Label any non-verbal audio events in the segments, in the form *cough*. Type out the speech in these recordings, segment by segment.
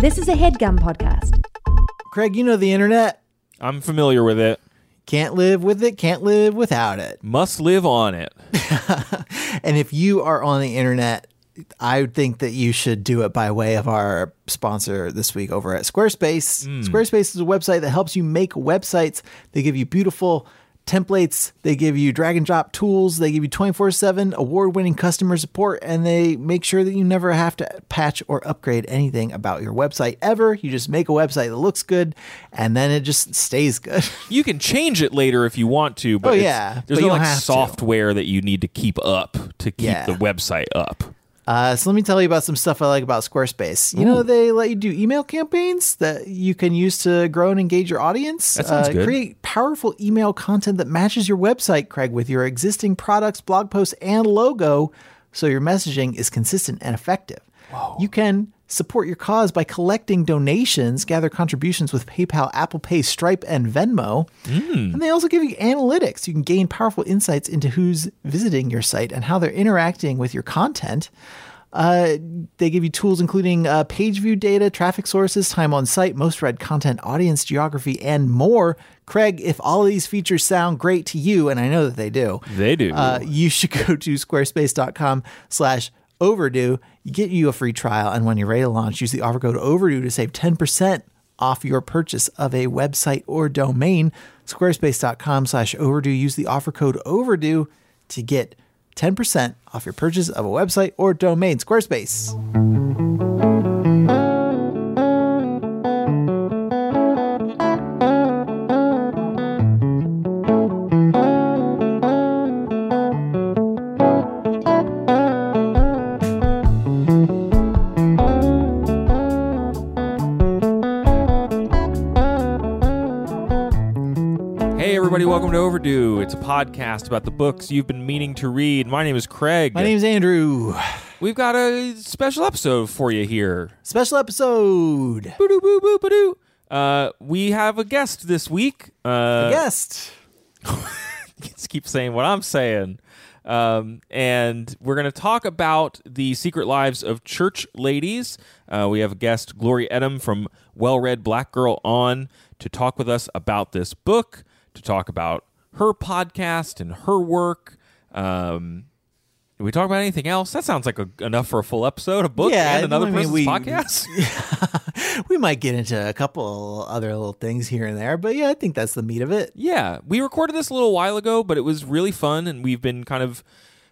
This is a headgum podcast. Craig, you know the internet. I'm familiar with it. Can't live with it, can't live without it. *laughs* Must live on it. And if you are on the internet, I think that you should do it by way of our sponsor this week over at Squarespace. Hmm. Squarespace is a website that helps you make websites. They give you beautiful templates, they give you drag and drop tools, they give you 24 7 award winning customer support, and they make sure that you never have to patch or upgrade anything about your website ever. You just make a website that looks good and then it just stays good. *laughs* You can change it later if you want to, but Oh, yeah, there's but no like don't have to. software that you need to keep up to keep Yeah. the website up. Uh, so let me tell you about some stuff I like about Squarespace. You know, they let you do email campaigns that you can use to grow and engage your audience. That sounds uh, good. Create powerful email content that matches your website, Craig, with your existing products, blog posts, and logo, so your messaging is consistent and effective. You can support your cause by collecting donations, gather contributions with PayPal, Apple Pay, Stripe, and Venmo. And they also give you analytics. You can gain powerful insights into who's visiting your site and how they're interacting with your content. Uh, they give you tools including uh, page view data, traffic sources, time on site, most read content, audience geography, and more. Craig, if all of these features sound great to you, and I know that they do, They do. uh, you should *laughs* go to squarespace.com slash overdue. You get you a free trial, and when you're ready to launch, use the offer code overdue to save 10% off your purchase of a website or domain. Squarespace.com slash overdue. Use the offer code overdue to get 10% off your purchase of a website or domain. Squarespace. Everybody, welcome to Overdue. It's a podcast about the books you've been meaning to read. My name is Craig. My name is Andrew. We've got a special episode for you here. Special episode. Boo boo boo boo Uh, we have a guest this week. Uh, Guest. *laughs* just keep saying what I'm saying. Um, and we're going to talk about the secret lives of church ladies. Uh, we have a guest, Glory Edim from Well Read Black Girl, on to talk with us about this book, to talk about her podcast and her work. Um, did we talk about anything else? That sounds like a, enough for a full episode, a book Yeah, and another I mean, person's we- podcast. *laughs* We might get into a couple other little things here and there, but yeah, I think that's the meat of it. Yeah, we recorded this a little while ago, but it was really fun, and we've been kind of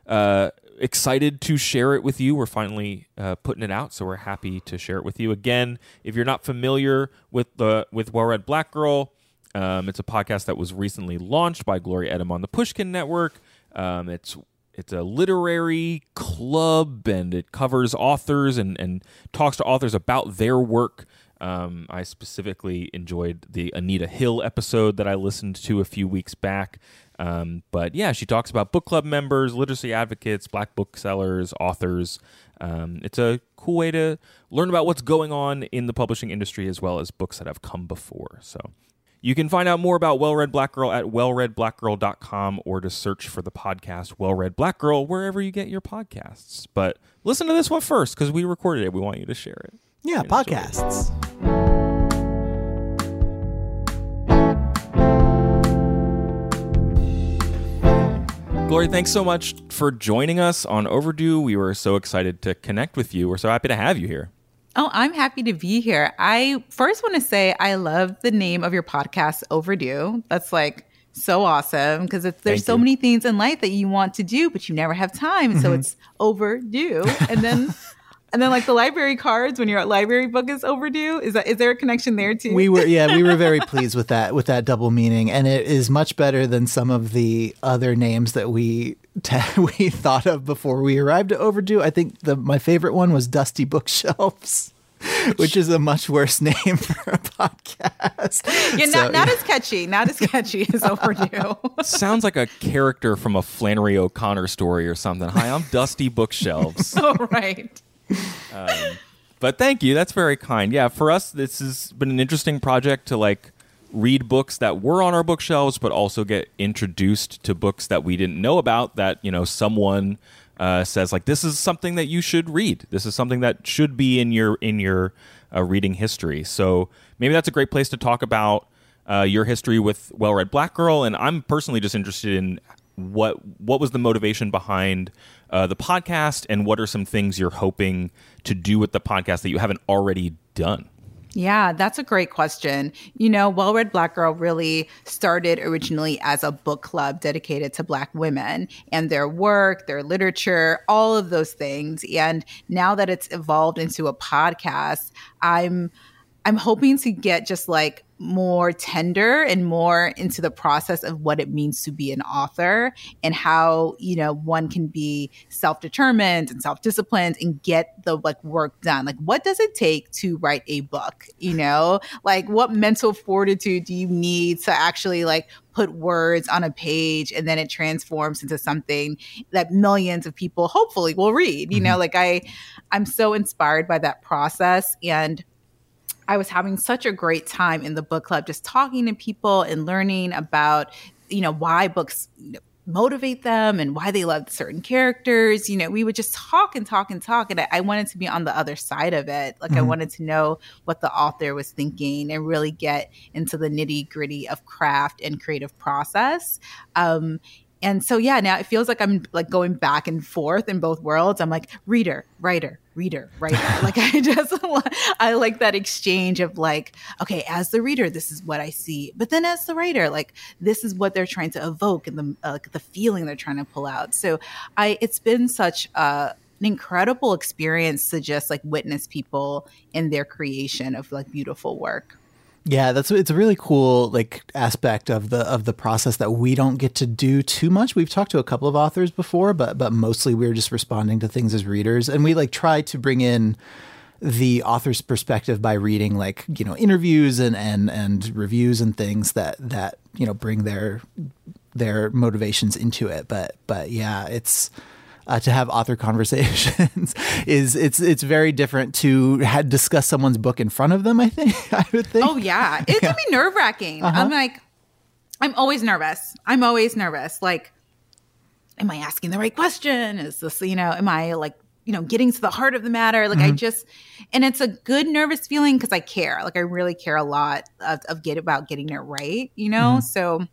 uh, excited to share it with you. We're finally uh, putting it out, so we're happy to share it with you. Again, if you're not familiar with the with Well Read Black Girl, um, it's a podcast that was recently launched by Gloria Edim on the Pushkin Network. Um, it's it's a literary club, and it covers authors and and talks to authors about their work. Um, I specifically enjoyed the Anita Hill episode that I listened to a few weeks back. Um, but yeah, she talks about book club members, literacy advocates, black booksellers, authors. Um, it's a cool way to learn about what's going on in the publishing industry as well as books that have come before. So you can find out more about Well Read Black Girl at wellreadblackgirl.com or to search for the podcast Well Read Black Girl wherever you get your podcasts. But listen to this one first because we recorded it. We want you to share it. Yeah, podcasts. Glory, thanks so much for joining us on Overdue. We were so excited to connect with you. We're so happy to have you here. Oh, I'm happy to be here. I first want to say I love the name of your podcast, Overdue. That's like so awesome because there's Thank so you. many things in life that you want to do, but you never have time. So mm-hmm. it's overdue. And then *laughs* and then like the library cards when your library book is overdue. Is that is there a connection there too? We were yeah, we were very *laughs* pleased with that with that double meaning, and it is much better than some of the other names that we *laughs* we thought of before we arrived at Overdue. I think the my favorite one was Dusty Bookshelves. *laughs* Which is a much worse *laughs* name for a podcast. yeah, So, not, not as catchy, not as catchy as overdue. Sounds like a character from a Flannery O'Connor story or something. Hi, I'm Dusty Bookshelves. oh, right. Um, but thank you. That's very kind. Yeah, for us, this has been an interesting project to like read books that were on our bookshelves, but also get introduced to books that we didn't know about that you know someone uh, says like this is something that you should read. This is something that should be in your in your uh, reading history. So maybe that's a great place to talk about uh, your history with Well Read Black Girl. And I'm personally just interested in what what was the motivation behind uh, the podcast, and what are some things you're hoping to do with the podcast that you haven't already done. Yeah, that's a great question. You know, Well Read Black Girl really started originally as a book club dedicated to Black women and their work, their literature, all of those things. And now that it's evolved into a podcast, I'm I'm hoping to get just like more tender and more into the process of what it means to be an author and how you know one can be self-determined and self-disciplined and get the like work done. Like what does it take to write a book you know? Like what mental fortitude do you need to actually like put words on a page and then it transforms into something that millions of people hopefully will read you mm-hmm. know like i i'm so inspired by that process and I was having such a great time in the book club, just talking to people and learning about, you know, why books motivate them and why they love certain characters. You know, we would just talk and talk and talk. And I, I wanted to be on the other side of it. Like, mm-hmm. I wanted to know what the author was thinking and really get into the nitty gritty of craft and creative process. Um, and so yeah now it feels like i'm like going back and forth in both worlds. I'm like reader writer reader writer. *laughs* Like i just *laughs* i like that exchange of like okay as the reader this is what i see. But then as the writer like this is what they're trying to evoke and the uh, the feeling they're trying to pull out. So i it's been such a an incredible experience to just like witness people in their creation of like beautiful work yeah, that's it's a really cool like aspect of the of the process that we don't get to do too much. We've talked to a couple of authors before, but but mostly we're just responding to things as readers, and we like try to bring in the author's perspective by reading like you know interviews and and and reviews and things that that you know bring their their motivations into it. But but yeah, it's uh, to have author *laughs* conversations is it's it's very different to had discuss someone's book in front of them. I think *laughs* I would think. Oh yeah, it yeah. can be nerve wracking. Uh-huh. I'm like, I'm always nervous. I'm always nervous. Like, am I asking the right question? Is this you know? Am I like you know getting to the heart of the matter like mm-hmm. i just and it's a good nervous feeling because i care like i really care a lot of, of get about getting it right you know mm-hmm. so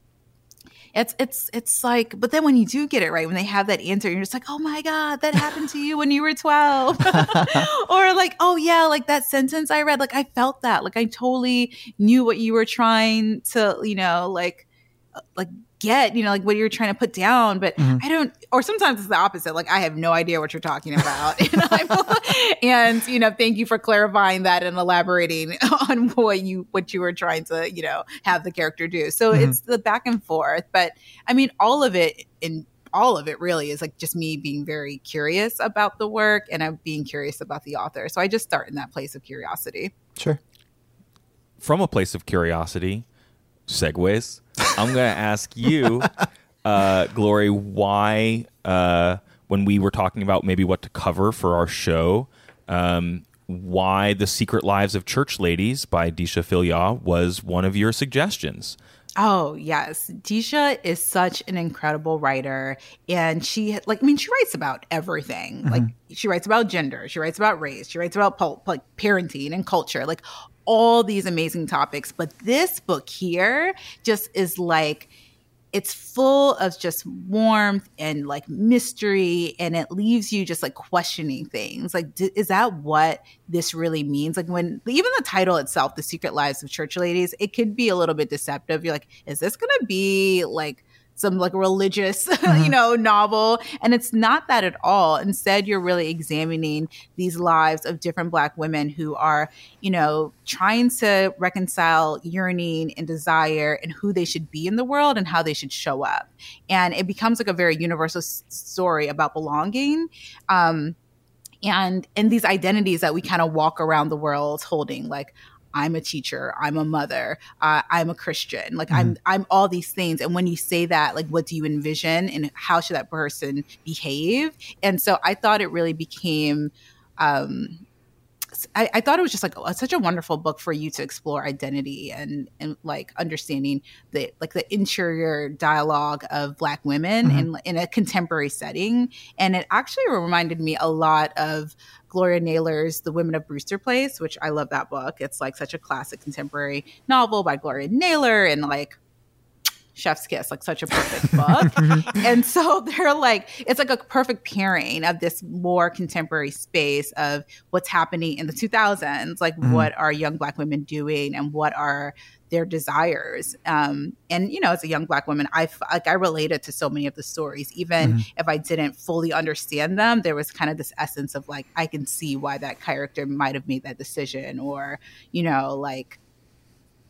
it's it's it's like but then when you do get it right when they have that answer you're just like oh my god that happened to you when you were 12 *laughs* or like oh yeah like that sentence i read like i felt that like i totally knew what you were trying to you know like uh, like get, you know, like what you're trying to put down. But mm-hmm. I don't, or sometimes it's the opposite. Like I have no idea what you're talking about. *laughs* and, you know, thank you for clarifying that and elaborating *laughs* on what you, what you were trying to, you know, have the character do. So mm-hmm. it's the back and forth. But I mean, all of it in, all of it really is like just me being very curious about the work and I'm being curious about the author. So I just start in that place of curiosity. Sure. From a place of curiosity, segues. I'm going to ask you, uh, Glory, why uh, when we were talking about maybe what to cover for our show, um, why the Secret Lives of Church Ladies by Deesha Philyaw was one of your suggestions. Oh, yes. Deesha is such an incredible writer. And she, like, I mean, she writes about everything. Mm-hmm. Like, she writes about gender, she writes about race, she writes about pulp, like parenting and culture, like all these amazing topics. But this book here just is like, it's full of just warmth and like mystery and it leaves you just like questioning things. Like d- is that what this really means? Like when even the title itself the secret lives of church ladies it could be a little bit deceptive. You're like is this gonna be like some like religious, *laughs* mm-hmm. you know, novel. And it's not that at all. Instead, you're really examining these lives of different Black women who are, you know, trying to reconcile yearning and desire and who they should be in the world and how they should show up. And it becomes like a very universal s- story about belonging. Um, and and these identities that we kind of walk around the world holding like I'm a teacher, I'm a mother, uh, I'm a Christian. Like mm-hmm. I'm I'm all these things. And when you say that, like what do you envision and how should that person behave? And so I thought it really became um I, I, thought it was just like such a wonderful book for you to explore identity and and like understanding the like the interior dialogue of black women mm-hmm. in in a contemporary setting and it actually reminded me a lot of Gloria Naylor's The Women of Brewster Place which I love that book it's like such a classic contemporary novel by Gloria Naylor and like Chef's Kiss, like such a perfect book. *laughs* and so they're like, it's like a perfect pairing of this more contemporary space of what's happening in the 2000s, like mm-hmm. what are young Black women doing and what are their desires. Um, and you know, as a young Black woman, I like I related to so many of the stories, even mm-hmm. if I didn't fully understand them. There was kind of this essence of like I can see why that character might have made that decision, or you know, like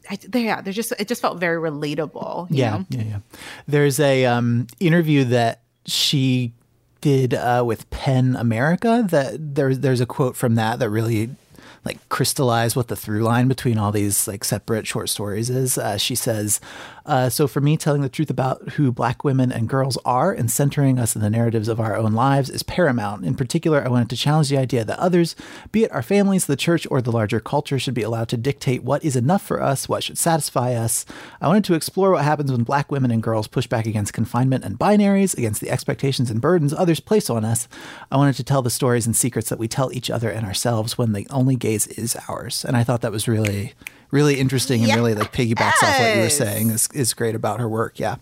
I, yeah, they're just it just felt very relatable. yeah, know? yeah, yeah. There's a um, interview that she did uh, with PEN America that there's there's a quote from that that really like crystallized what the through line between all these like separate short stories is. Uh, she says, uh, "So for me, telling the truth about who Black women and girls are and centering us in the narratives of our own lives is paramount. In particular, I wanted to challenge the idea that others, be it our families, the church, or the larger culture, should be allowed to dictate what is enough for us, what should satisfy us. I wanted to explore what happens when Black women and girls push back against confinement and binaries, against the expectations and burdens others place on us. I wanted to tell the stories and secrets that we tell each other and ourselves when the only gaze is ours. And I thought that was really, really interesting and yes. really like piggybacks off what you were saying is, is great about her work. Yeah.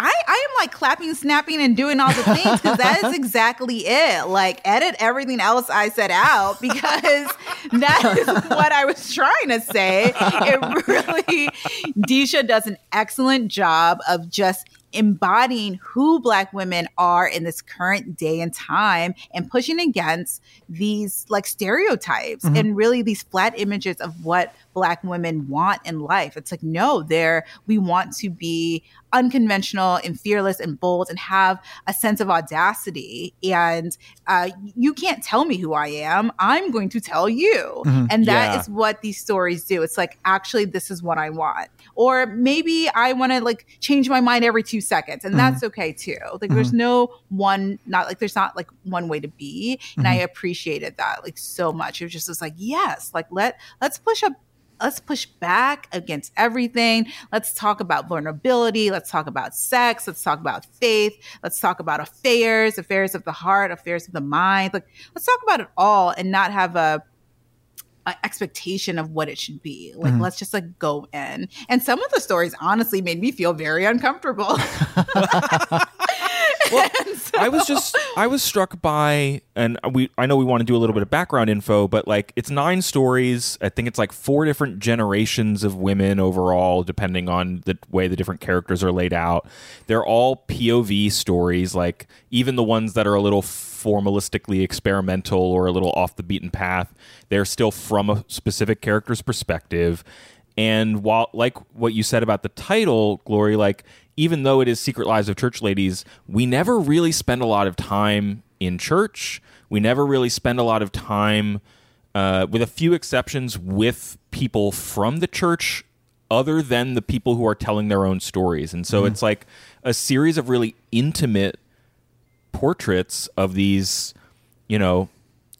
I, I am like clapping, snapping, and doing all the things because that is exactly it. Like, edit everything else I said out *laughs* because that is what I was trying to say. It really, Deesha does an excellent job of just embodying who Black women are in this current day and time and pushing against these like stereotypes mm-hmm. and really these flat images of what black women want in life. It's like, no, there we want to be unconventional and fearless and bold and have a sense of audacity. And uh, you can't tell me who I am. I'm going to tell you. Mm-hmm. And that yeah. is what these stories do. It's like, actually, this is what I want. Or maybe I want to like change my mind every two seconds. And mm-hmm. that's okay too. Like, mm-hmm. there's no one, not like, there's not like one way to be. And I mm-hmm. appreciated that like so much. It was just was like, yes, like let, let's push up let's push back against everything. Let's talk about vulnerability. Let's talk about sex. Let's talk about faith. Let's talk about affairs, affairs of the heart, affairs of the mind. Like, let's talk about it all and not have a, a expectation of what it should be. Like, mm-hmm. let's just like go in. And some of the stories honestly made me feel very uncomfortable. *laughs* *laughs* well, *laughs* so, I was just I was struck by and we I know we want to do a little bit of background info, but like it's nine stories. I think it's like four different generations of women overall, depending on the way the different characters are laid out. They're all POV stories, like even the ones that are a little formalistically experimental or a little off the beaten path, they're still from a specific character's perspective. And while, like what you said about the title, Glory, like even though it is Secret Lives of Church Ladies, we never really spend a lot of time in church. We never really spend a lot of time, uh, with a few exceptions, with people from the church other than the people who are telling their own stories. And so mm-hmm. it's like a series of really intimate portraits of these, you know,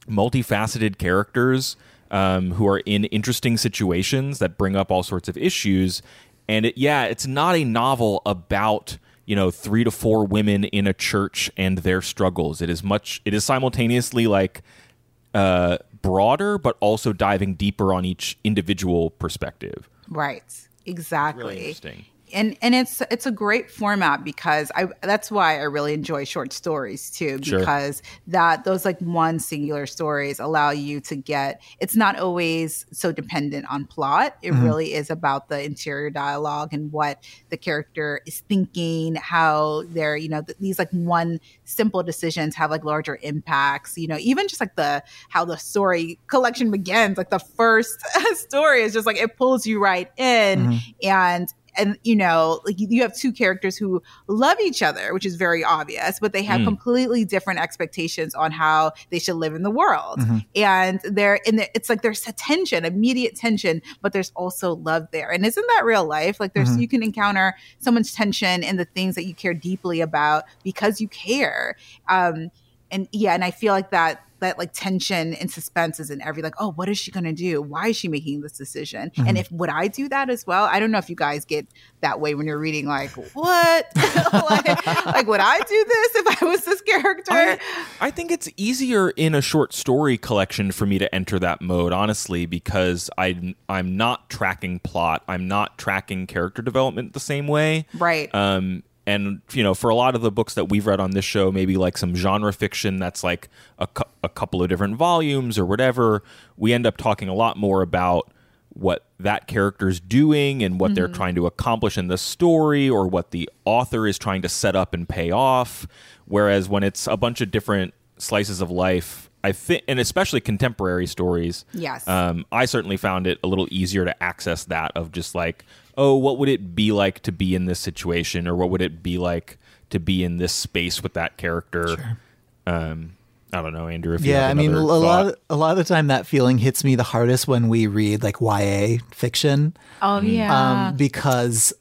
multifaceted characters um, who are in interesting situations that bring up all sorts of issues and it, yeah, it's not a novel about you know three to four women in a church and their struggles. It is much. It is simultaneously like uh, broader, but also diving deeper on each individual perspective. Right. Exactly. Really interesting and and it's it's a great format because I that's why I really enjoy short stories too because sure. that those like one singular stories allow you to get it's not always so dependent on plot it mm-hmm. really is about the interior dialogue and what the character is thinking how they're you know th- these like one simple decisions have like larger impacts you know even just like the how the story collection begins like the first *laughs* story is just like it pulls you right in mm-hmm. and and you know like you have two characters who love each other which is very obvious but they have mm. completely different expectations on how they should live in the world mm-hmm. and they're in the, it's like there's a tension immediate tension but there's also love there and isn't that real life like there's mm-hmm. you can encounter so much tension in the things that you care deeply about because you care um and yeah, and I feel like that that like tension and suspense is in every like, oh, what is she gonna do? Why is she making this decision? Mm-hmm. And if would I do that as well? I don't know if you guys get that way when you're reading, like, what? *laughs* like, like, would I do this if I was this character? I, I think it's easier in a short story collection for me to enter that mode, honestly, because I I'm not tracking plot, I'm not tracking character development the same way, right. Um, and you know, for a lot of the books that we've read on this show, maybe like some genre fiction that's like a, cou- a couple of different volumes or whatever, we end up talking a lot more about what that character's doing and what they're trying to accomplish in the story or what the author is trying to set up and pay off. Whereas when it's a bunch of different slices of life, I think, and especially contemporary stories, Yes. um, I certainly found it a little easier to access that of just like, oh, what would it be like to be in this situation, or what would it be like to be in this space with that character? Um, I don't know, Andrew. If you Yeah, have I mean, a another lot, of, a lot of the time that feeling hits me the hardest when we read like YA fiction, oh yeah. um, because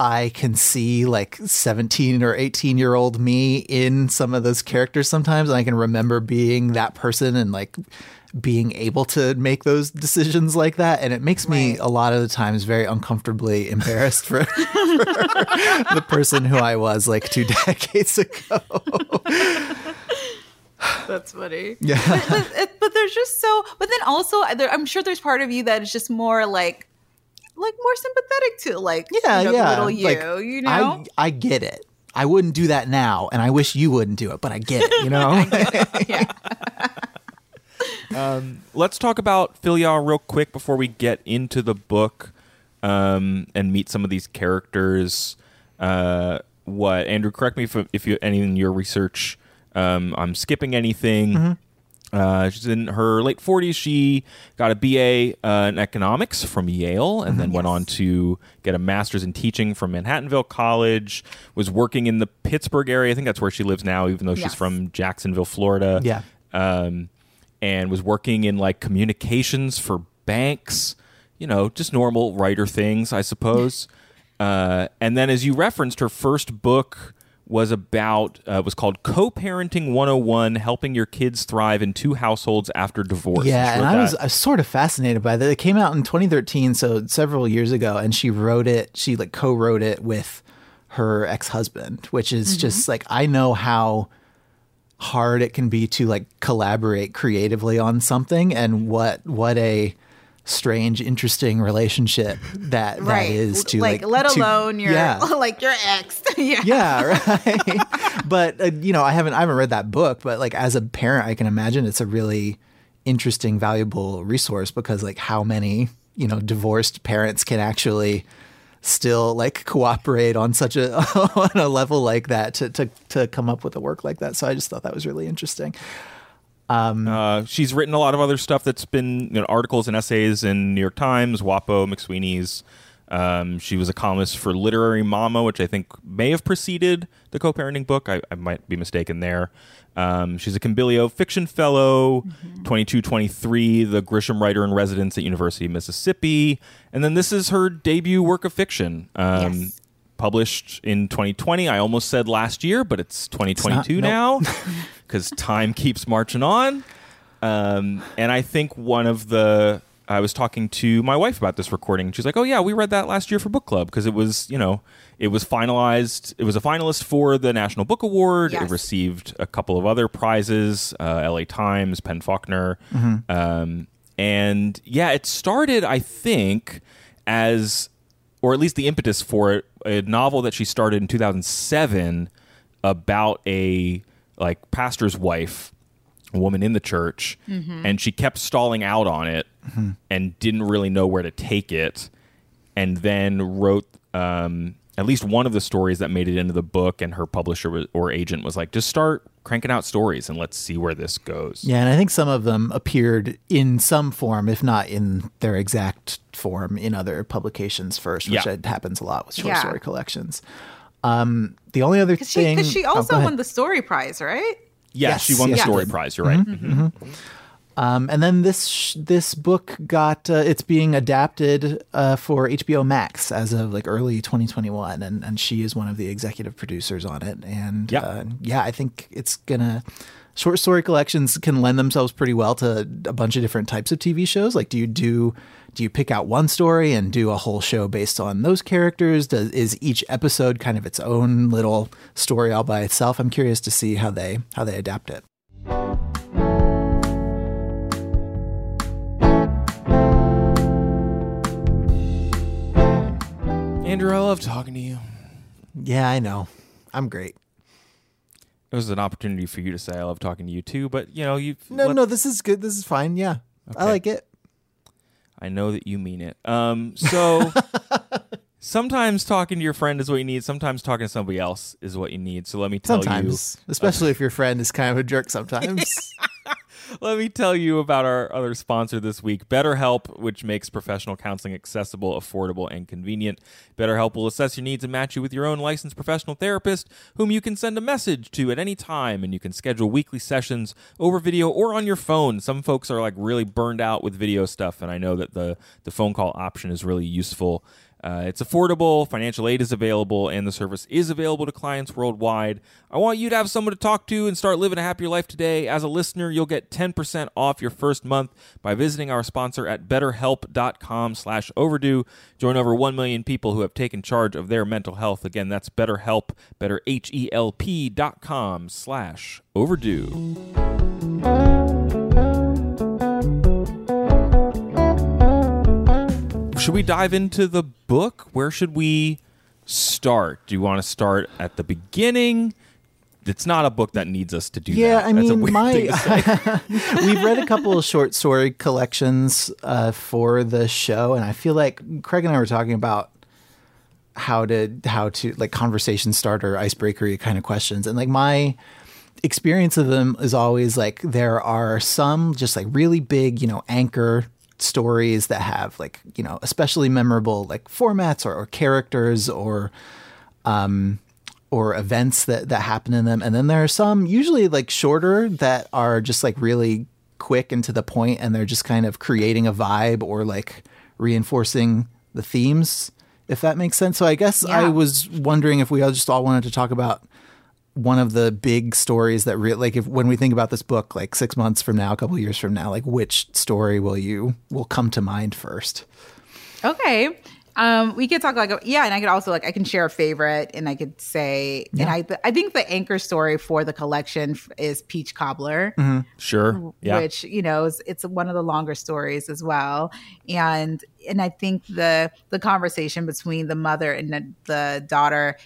I can see like 17 or 18 year old me in some of those characters sometimes, and I can remember being that person and like being able to make those decisions like that, and it makes me Right. a lot of the times very uncomfortably embarrassed for, *laughs* for the person who I was like two *laughs* decades ago. That's funny. Yeah. but, it- but there's just so. But then also, uh, there, I'm sure there's part of you that is just more like, like more sympathetic to like, Yeah, you know, yeah. the little you. Like, you know, I I get it. I wouldn't do that now, and I wish you wouldn't do it, but I get it. You *laughs* know. yeah. Let's talk about Philyaw real quick before we get into the book um, and meet some of these characters. Uh, what Andrew? Correct me if if you any in your research um, I'm skipping anything. Uh, she's in her late 40s. She got a BA uh, in economics from Yale and then went on to get a master's in teaching from Manhattanville College. Was working in the Pittsburgh area. I think that's where she lives now, even though she's from Jacksonville, Florida Yeah. um, and was working in like communications for banks, you know, just normal writer things, I suppose. *laughs* uh, and then, as you referenced, her first book was about uh, was called Co-parenting 101: Helping Your Kids Thrive in Two Households After Divorce. Yeah, and wrote I was, that- I was sort of fascinated by that. It came out in 2013, so several years ago, and she wrote it. She like co-wrote it with her ex-husband, which is just like I know how hard it can be to like collaborate creatively on something, and what what a strange, interesting relationship that right. that is to like, like, let to- alone your yeah. *laughs* like your ex. *laughs* yeah. yeah right *laughs* but uh, you know i haven't i haven't read that book but like as a parent i can imagine it's a really interesting valuable resource because like how many you know divorced parents can actually still like cooperate on such a *laughs* on a level like that to to to come up with a work like that so i just thought that was really interesting Uh, she's written a lot of other stuff that's been you know, articles and essays in New York Times, WAPO, McSweeney's. Um, she was a columnist for Literary Mama, which I think may have preceded the co-parenting book. I, I might be mistaken there. Um, she's a Kimbilio Fiction Fellow, 2223, the Grisham Writer in Residence at University of Mississippi, and then this is her debut work of fiction. Um, Yes. Published in 2020. I almost said last year, but it's 2022 nope. now *laughs* because time keeps marching on. Um, and I think one of the I was talking to my wife about this recording. She's like, "Oh yeah, we read that last year for book club because it was, you know, it was finalized. It was a finalist for the National Book Award. It received a couple of other prizes, uh, L.A. Times, PEN Faulkner, um, and yeah, it started, I think, as or at least the impetus for it, a novel that she started in 2007 about a like pastor's wife, a woman in the church, and she kept stalling out on it and didn't really know where to take it, and then wrote um, at least one of the stories that made it into the book, and her publisher was, or agent was like, just start cranking out stories and let's see where this goes. Yeah, and I think some of them appeared in some form, if not in their exact form, in other publications first, which Yeah. happens a lot with short Yeah. story collections. Um, the only other thing, Because she, thing, 'cause she oh, also ahead. won the story prize, right? Yeah, Yes, she won the yes, story did. prize. You're right. Mhm. Um, and then this sh- this book got uh, it's being adapted uh, for HBO Max as of like early 2021, and and she is one of the executive producers on it. And Yep. uh, yeah, I think it's gonna short story collections can lend themselves pretty well to a bunch of different types of TV shows. Like, do you do do you pick out one story and do a whole show based on those characters? Does is each episode kind of its own little story all by itself? I'm curious to see how they how they adapt it. Andrew, I love talking to you. Yeah, I know. I'm great. It was an opportunity for you to say I love talking to you too, but you know, you No, no, this is good. This is fine. Yeah, I like it. I know that you mean it. Um, so *laughs* sometimes talking to your friend is what you need. Sometimes talking to somebody else is what you need. So let me tell you Sometimes, especially if your friend is kind of a jerk. Sometimes. *laughs* Let me tell you about our other sponsor this week, BetterHelp, which makes professional counseling accessible, affordable, and convenient. BetterHelp will assess your needs and match you with your own licensed professional therapist, whom you can send a message to at any time, and you can schedule weekly sessions over video or on your phone. Some folks are like really burned out with video stuff, and I know that the the phone call option is really useful. Uh, it's affordable, financial aid is available, and the service is available to clients worldwide. I want you to have someone to talk to and start living a happier life today. As a listener, you'll get 10% off your first month by visiting our sponsor at betterhelp.com slash overdue. Join over 1 million people who have taken charge of their mental health. Again, that's betterhelp, better H-E-L-P dot com slash overdue. Should we dive into the book? Where should we start? Do you want to start at the beginning? It's not a book that needs us to do Yeah, that. I That's a mean, my thing to say. *laughs* we've read a couple of short story collections uh, for the show, and I feel like Craig and I were talking about how to how to like conversation starter, icebreakery kind of questions, and like my experience of them is always like there are some just like really big, you know, anchor stories that have like you know especially memorable like formats or, or characters or um or events that that happen in them. And then there are some usually like shorter that are just like really quick and to the point and they're just kind of creating a vibe or like reinforcing the themes if that makes sense. So i guess i was wondering if we all just all wanted to talk about one of the big stories that really like if when we think about this book like 6 months from now a couple years from now like which story will you will come to mind first Okay. Um, we could talk like yeah, and I could also like I can share a favorite, and I could say, and I I think the anchor story for the collection f- is Peach Cobbler, Sure. Yeah. which you know is, it's one of the longer stories as well, and and I think the the conversation between the mother and the, the daughter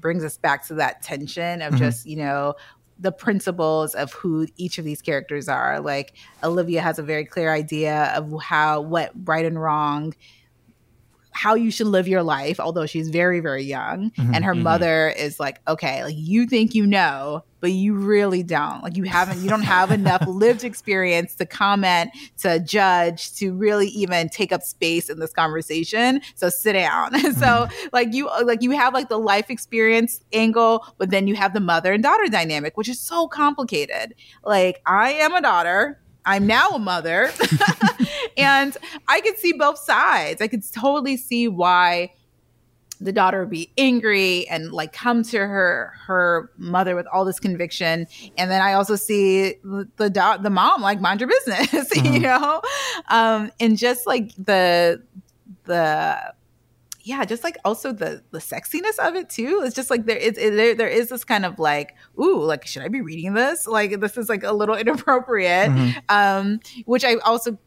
brings us back to that tension of mm-hmm. just you know the principles of who each of these characters are. Like olivia has a very clear idea of how what right and wrong how you should live your life although she's very very young mm-hmm, and her mm-hmm. mother is like okay like you think you know but you really don't. Like you haven't you don't have enough *laughs* lived experience to comment to judge to really even take up space in this conversation. So sit down. *laughs* So mm-hmm. like you like you have like the life experience angle but then you have the mother and daughter dynamic which is so complicated. Like i am a daughter I'm now a mother. *laughs* And I could see both sides. I could totally see why the daughter would be angry and like come to her her mother with all this conviction. And then i also see the da- the mom like mind your business *laughs* you know? Um and just like the the yeah just like also the the sexiness of it too it's just like there is there, there is this kind of like ooh like should i be reading this like this is like a little *laughs* inappropriate um which i also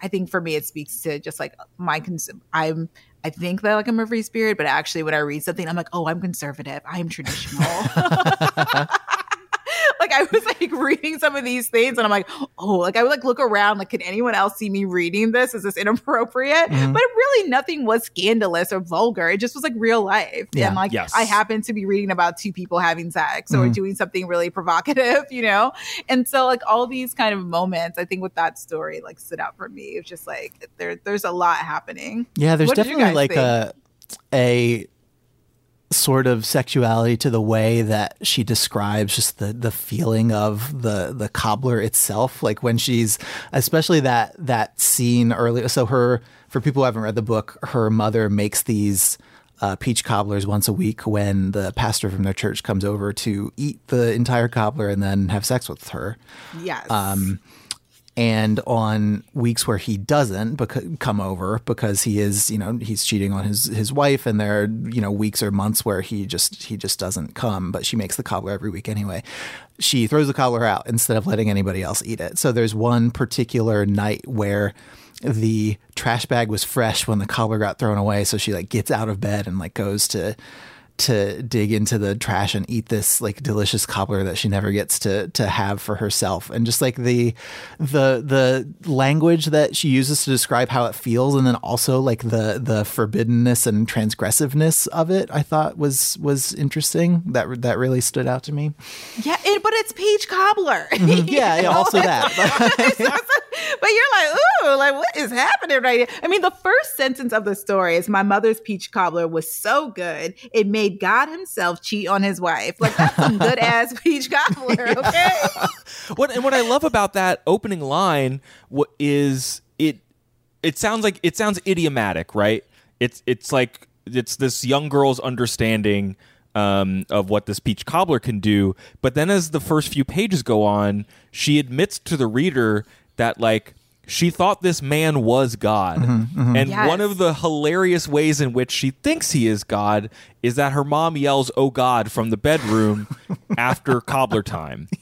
I think for me, it speaks to just like my cons- I'm. I think that like I'm a free spirit, but actually, when I read something, I'm like, oh, I'm conservative. I'm traditional. *laughs* *laughs* like I was like *laughs* reading some of these things, and I'm like, oh, like I would like look around, like, can anyone else see me reading this? Is this inappropriate? Mhm. But really, nothing was scandalous or vulgar. It just was like real life, Yeah. and like Yes. I happened to be reading about two people having sex or Mhm. doing something really provocative, *laughs* you know. And so like all these kind of moments, I think with that story like stood out for me. It's just like there there's a lot happening. Yeah, there's What definitely like a a sort of sexuality to the way that she describes just the the feeling of the the cobbler itself like when she's especially that that scene earlier so her for people who haven't read the book her mother makes these uh, peach cobblers once a week when the pastor from their church comes over to eat the entire cobbler and then have sex with her Yes. Um, and on weeks where he doesn't come over because he is you know he's cheating on his his wife and there are you know weeks or months where he just he just doesn't come but she makes the cobbler every week anyway. She throws the cobbler out instead of letting anybody else eat it. So there's one particular night where the trash bag was fresh when the cobbler got thrown away so she like gets out of bed and like goes to to dig into the trash and eat this like delicious cobbler that she never gets to to have for herself and just like the the the language that she uses to describe how it feels and then also like the the forbiddenness and transgressiveness of it I thought was was interesting that that really stood out to me yeah, it, but it's peach cobbler. Mm-hmm. *laughs* yeah yeah *laughs* also that *laughs* but you're like, ooh, like what is happening right here? I mean, the first sentence of the story is my mother's peach cobbler was so good it made God Himself cheat on His wife. Like that's some good ass peach cobbler, okay? what and what I love about that opening line what is it it sounds like it sounds idiomatic, right? It's it's like it's this young girl's understanding um, of what this peach cobbler can do, but then as the first few pages go on, she admits to the reader that like she thought this man was God. Mm-hmm, mm-hmm. And Yes. one of the hilarious ways in which she thinks he is God is that her mom yells, Oh God, from the bedroom *laughs* after cobbler time. *laughs*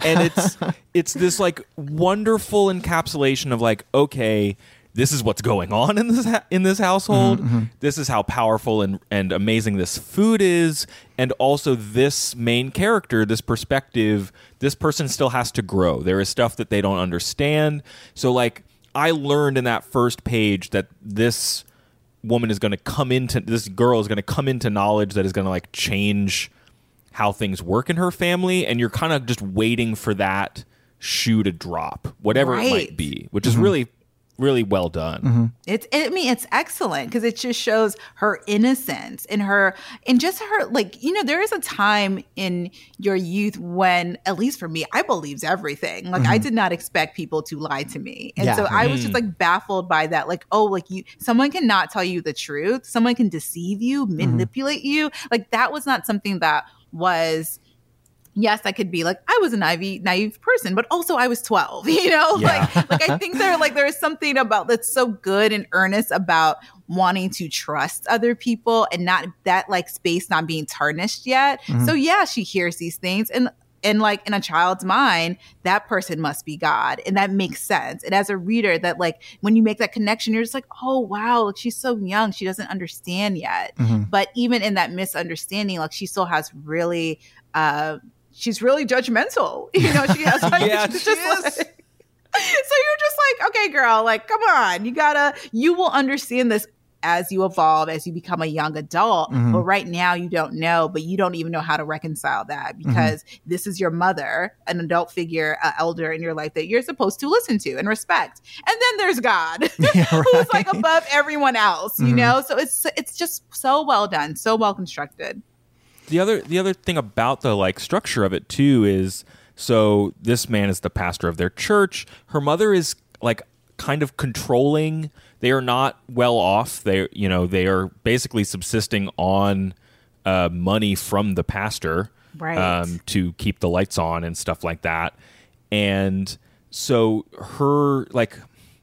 And it's it's this like wonderful encapsulation of like, okay, this is what's going on in this ha- in this household. Mm-hmm. This is how powerful and, and amazing this food is, and also this main character, this perspective. This person still has to grow. There is stuff that they don't understand. So, like, I learned in that first page that this woman is going to come into this girl is going to come into knowledge that is going to like change how things work in her family, and you're kind of just waiting for that shoe to drop, whatever it might be, which is mm-hmm. really, really well done. Mm-hmm. It's I mean it's excellent because it just shows her innocence and her and just her like you know there is a time in your youth when at least for me I believes everything. Like I mm-hmm. did not expect people to lie to me. And Yeah. so I was mm. just like baffled by that. Like oh like you someone cannot tell you the truth. Someone can deceive you mm-hmm. manipulate you. Like that was not something that was yes, I could be like, I was a naive, naive person, but also I was 12, *laughs* you know? Yeah. Like, like I think there, like, there is something about that's so good and earnest about wanting to trust other people and not that like space not being tarnished yet. Mm-hmm. So yeah, she hears these things and and like in a child's mind, that person must be God. And that makes sense. And as a reader, that like when you make that connection, you're just like, oh wow, like she's so young. She doesn't understand yet. Mm-hmm. But even in that misunderstanding, like she still has really uh she's really judgmental. *laughs* You know, she has like Yeah, *laughs* she's she just like- *laughs* so you're just like, okay, girl, like, come on, you gotta, you will understand this as you evolve, as you become a young adult. Mhm. But right now, you don't know, but you don't even know how to reconcile that because this is your mother, an adult figure, an elder in your life that you're supposed to listen to and respect. And then there's God, Yeah, who's like above everyone else, you Mhm. know? So it's it's just so well done, so well constructed. The other the other thing about the like structure of it too is so this man is the pastor of their church. Her mother is like kind of controlling. They are not well off. They you know they are basically subsisting on uh, money from the pastor Right. um, to keep the lights on and stuff like that. And so her like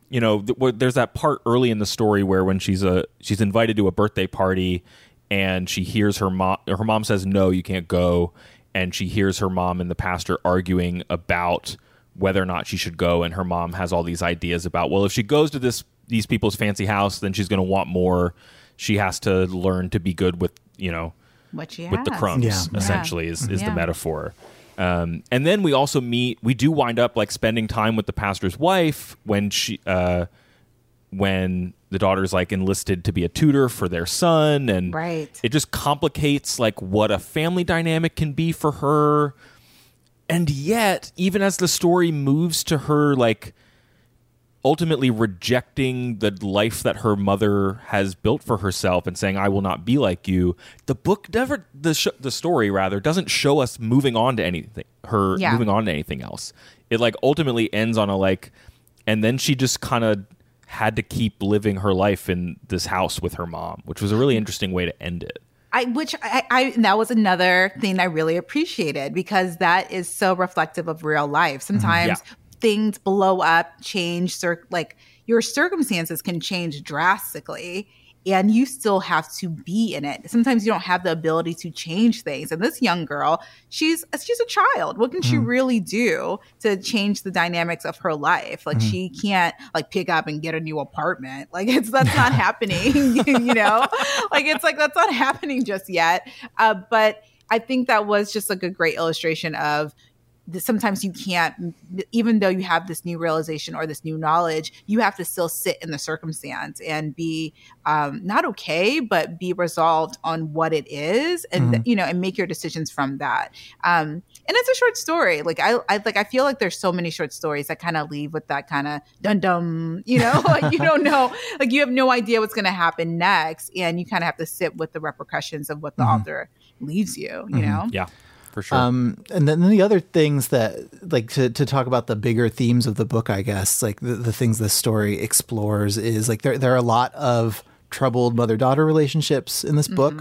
you know th- wh- there's that part early in the story where when she's a she's invited to a birthday party and she hears her mom her mom says no you can't go. And she hears her mom and the pastor arguing about whether or not she should go. And her mom has all these ideas about well if she goes to this these people's fancy house then she's going to want more. She has to learn to be good with you know What she with the crumbs Yeah. essentially is, is the metaphor. Um, and then we also meet we do wind up like spending time with the pastor's wife when she uh, when the daughter's like enlisted to be a tutor for their son and Right. it just complicates like what a family dynamic can be for her and yet even as the story moves to her like ultimately rejecting the life that her mother has built for herself and saying, "I will not be like you." The book never the sh- the story rather doesn't show us moving on to anything. Her Yeah. moving on to anything else. It like ultimately ends on a like, and then she just kind of had to keep living her life in this house with her mom, which was a really interesting way to end it. I, which I, I, that was another thing I really appreciated because that is so reflective of real life. Mm-hmm. Sometimes Yeah. things blow up, change, cir- like your circumstances can change drastically and you still have to be in it. Sometimes you don't have the ability to change things. And this young girl, she's she's a child. What can she really do to change the dynamics of her life? Like she can't like pick up and get a new apartment. Like it's that's not *laughs* happening, *laughs* you know? Like it's like that's not *laughs* happening just yet. Uh, but I think that was just like a great illustration of sometimes you can't even though you have this new realization or this new knowledge you have to still sit in the circumstance and be um, not okay but be resolved on what it is and you know and make your decisions from that. Um, and it's a short story. Like I, I like i feel like there's so many short stories that kind of leave with that kind of dum dum you know *laughs* like you *laughs* don't know like you have no idea what's going to happen next and you kind of have to sit with the repercussions of what the author leaves you you know? Yeah, for sure. Um, and then the other things that, like, to, to talk about the bigger themes of the book, I guess, like the, the things this story explores is like there, there are a lot of troubled mother daughter relationships in this book.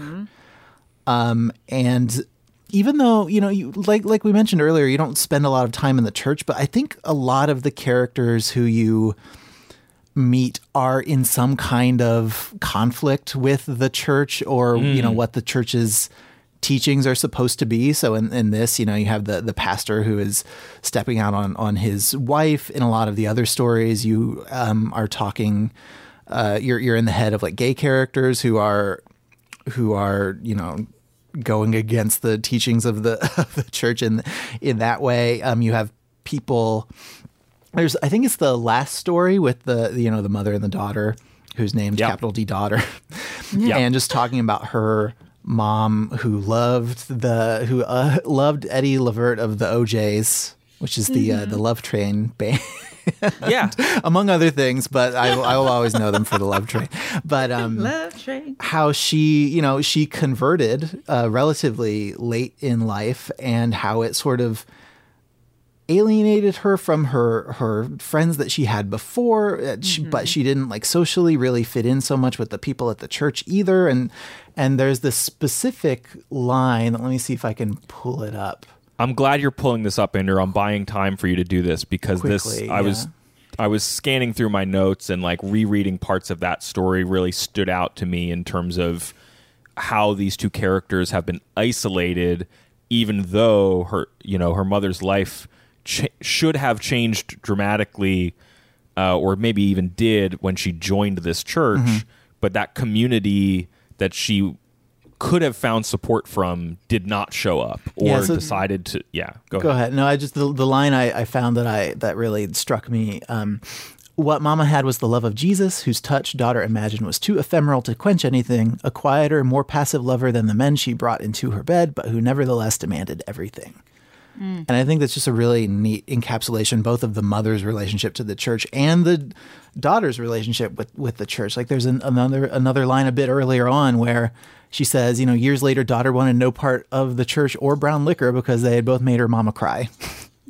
Um, and even though, you know, you, like, like we mentioned earlier, you don't spend a lot of time in the church, but I think a lot of the characters who you meet are in some kind of conflict with the church or, you know, what the church's teachings are supposed to be. So in, in this, you know, you have the the pastor who is stepping out on on his wife. In a lot of the other stories, you um, are talking. Uh, you're you're in the head of like gay characters who are who are you know going against the teachings of the *laughs* of the church in in that way. Um, you have people. There's I think it's the last story with the you know the mother and the daughter whose name's Yeah. capital D daughter, *laughs* Yeah. and just talking about her mom who loved the who uh, *laughs* loved Eddie Levert of the O'Jays, which is the uh, the Love Train band. yeah, *laughs* among other things, but I, I will always know them for the Love Train. But *laughs* um, love train how she, you know, she converted uh, relatively late in life, and how it sort of alienated her from her her friends that she had before. uh, she- But she didn't like socially really fit in so much with the people at the church either. And and there's this specific line. Let me see if I can pull it up. I'm glad you're pulling this up, Andrew. I'm buying time for you to do this because this Quickly, I was. I was scanning through my notes and like rereading parts of that story really stood out to me in terms of how these two characters have been isolated even though her you know her mother's life ch- should have changed dramatically uh, or maybe even did when she joined this church Mm-hmm. but that community that she could have found support from did not show up or Yeah, so- decided to yeah go, Go ahead. ahead. No, I just the, the line I, I found that I that really struck me. Um, what Mama had was the love of Jesus, whose touch daughter imagined was too ephemeral to quench anything. A quieter, more passive lover than the men she brought into her bed, but who nevertheless demanded everything. And I think that's just a really neat encapsulation, both of the mother's relationship to the church and the daughter's relationship with, with the church. Like there's an, another another line a bit earlier on where she says, you know, years later, daughter wanted no part of the church or brown liquor because they had both made her mama cry.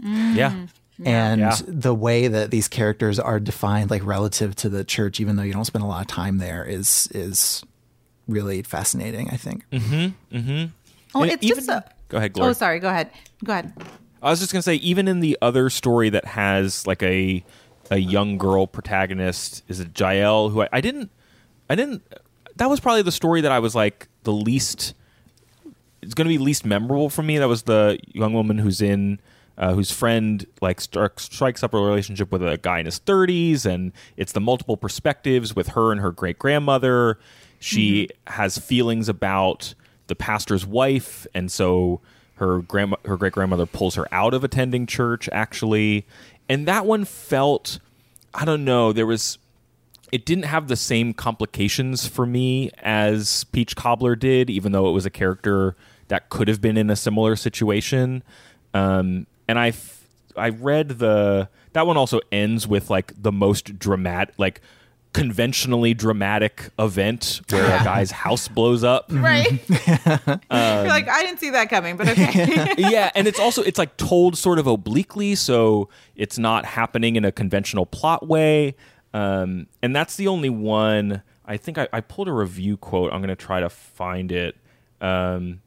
yeah And Yeah. the way that these characters are defined, like relative to the church, even though you don't spend a lot of time there, is is really fascinating. I think. Mhm. Mhm. Oh And it's even- just a go ahead Gloria. oh sorry go ahead go ahead I was just gonna say, even in the other story that has like a a young girl protagonist, is it Jael? Who I, I didn't, I didn't. That was probably the story that I was like the least. It's gonna be least memorable for me. That was the young woman who's in. Uh, whose friend like stri- strikes up a relationship with a guy in his 30s and it's the multiple perspectives with her and her great grandmother she has feelings about the pastor's wife and so her grandma her great grandmother pulls her out of attending church actually and that one felt i don't know there was it didn't have the same complications for me as Peach Cobbler did, even though it was a character that could have been in a similar situation. Um, and I f- I read the that one also ends with like the most dramatic like conventionally dramatic event where a guy's house blows up. *laughs* Right. *laughs* You're like, I didn't see that coming, but okay. *laughs* yeah, and it's also it's like told sort of obliquely, so it's not happening in a conventional plot way. Um, and that's the only one. I think I, I pulled a review quote. I'm going to try to find it. Um,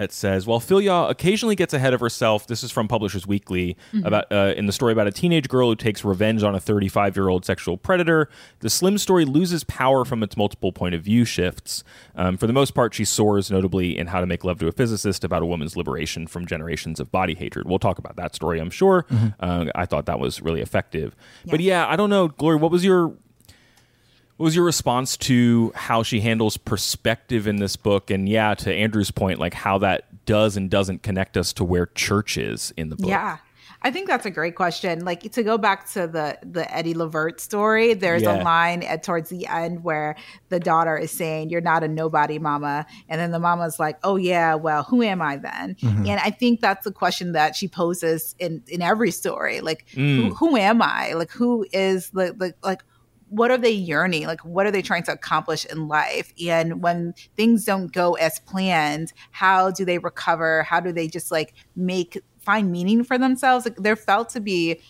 it says, "While Philyaw occasionally gets ahead of herself, this is from Publishers Weekly about uh, in the story about a teenage girl who takes revenge on a 35 year old sexual predator. The Slim story loses power from its multiple point of view shifts. Um, for the most part, she soars notably in How to Make Love to a Physicist about a woman's liberation from generations of body hatred. We'll talk about that story, I'm sure. Uh, I thought that was really effective. But yeah, I don't know, Glory. What was your what was your response to how she handles perspective in this book? And yeah, to Andrew's point, like how that does and doesn't connect us to where church is in the book. Yeah. I think that's a great question. Like to go back to the the Eddie Levert story, there's Yeah. a line at towards the end where the daughter is saying, "You're not a nobody, mama," and then the mama's like, "Oh yeah, well, who am I then?" Mm-hmm. And I think that's the question that she poses in in every story. Like, who, mm. who am I? Like, who is the the like what are they yearning like what are they trying to accomplish in life? And when things don't go as planned how do they recover? How do they just like make find meaning for themselves? Like there felt to be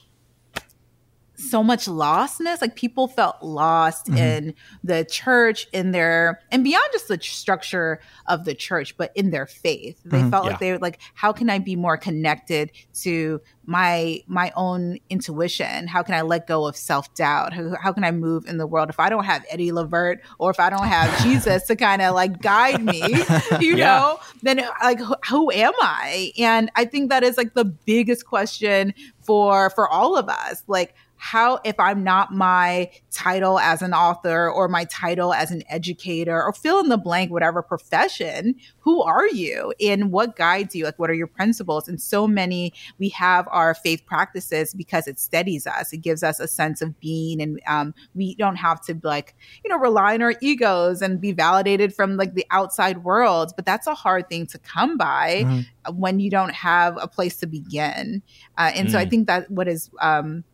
so much lostness like people felt lost mm-hmm. in the church in their and beyond just the structure of the church but in their faith. They mm-hmm. felt Yeah. like they were like how can i be more connected to my my own intuition? How can i let go of self-doubt? How, how can i move in the world if i don't have eddie levert or if i don't have *laughs* jesus to kind of like guide me *laughs* you Yeah. know? Then like who, who am i? And i think that is like the biggest question for for all of us. Like how if i'm not my title as an author or my title as an educator or fill in the blank whatever profession who are you and what guides you? Like what are your principles? And so many we have our faith practices because it steadies us. It gives us a sense of being and um, we don't have to like you know rely on our egos and be validated from like the outside world. But that's a hard thing to come by when you don't have a place to begin. Uh, and so i Mm. think that what is um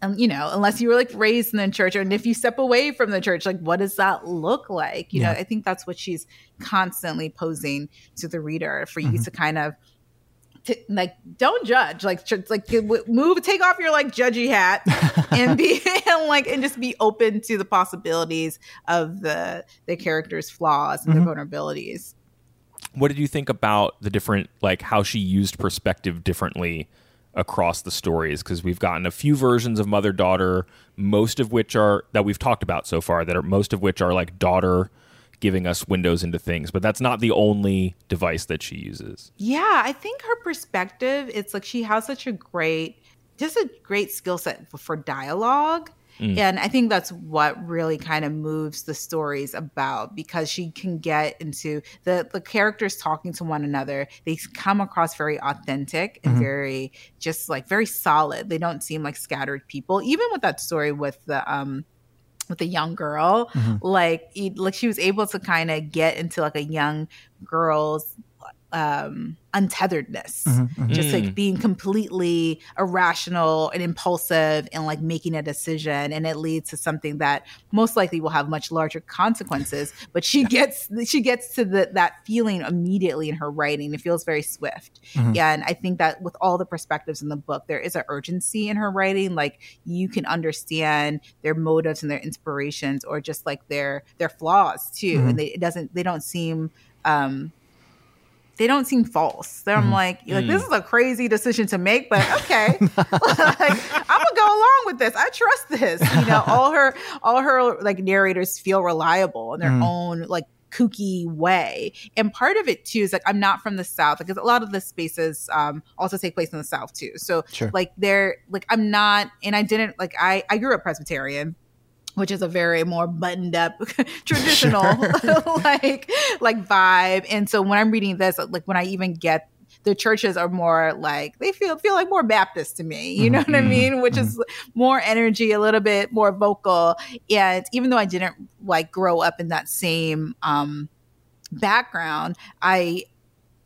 um, you know, unless you were like raised in the church, and if you step away from the church, like what does that look like? You know, I think that's what she's constantly posing to the reader for you to kind of to, like don't judge, like tr- like move, take off your like judgy hat, and be *laughs* *laughs* and like and just be open to the possibilities of the the characters' flaws and their vulnerabilities. What did you think about the different, like how she used perspective differently across the stories? Because we've gotten a few versions of mother daughter, most of which are that we've talked about so far. That are most of which are like daughter giving us windows into things, but that's not the only device that she uses. Yeah, I think her perspective, it's like she has such a great, just a great skill set for, for dialogue. Mm. And I think that's what really kind of moves the stories about because she can get into the the characters talking to one another. They come across very authentic and mm-hmm. very just like very solid. They don't seem like scattered people. Even with that story with the um with the young girl, mm-hmm. like like she was able to kind of get into like a young girl's um untetheredness mm-hmm, mm-hmm. just like mm. being completely irrational and impulsive and like making a decision and it leads to something that most likely will have much larger consequences but she gets she gets to the that feeling immediately in her writing. It feels very swift. Mm-hmm. Yeah, and i think that with all the perspectives in the book there is an urgency in her writing. Like you can understand their motives and their inspirations or just like their their flaws too and they it doesn't they don't seem um they don't seem false. They're I'm mm-hmm. like, like this mm. is a crazy decision to make, but okay, *laughs* like, I'm gonna go along with this. I trust this. You know, all her all her like narrators feel reliable in their mm. own like kooky way. And part of it too is like I'm not from the South because a lot of the spaces um also take place in the South too. So Sure. like they're like I'm not and I didn't like I I grew up Presbyterian which is a very more buttoned up *laughs* traditional *laughs* like like vibe. And so when i'm reading this like when i even get the churches are more like they feel feel like more baptist to me you know what i mean? Which is more energy a little bit more vocal. And even though i didn't like grow up in that same um background i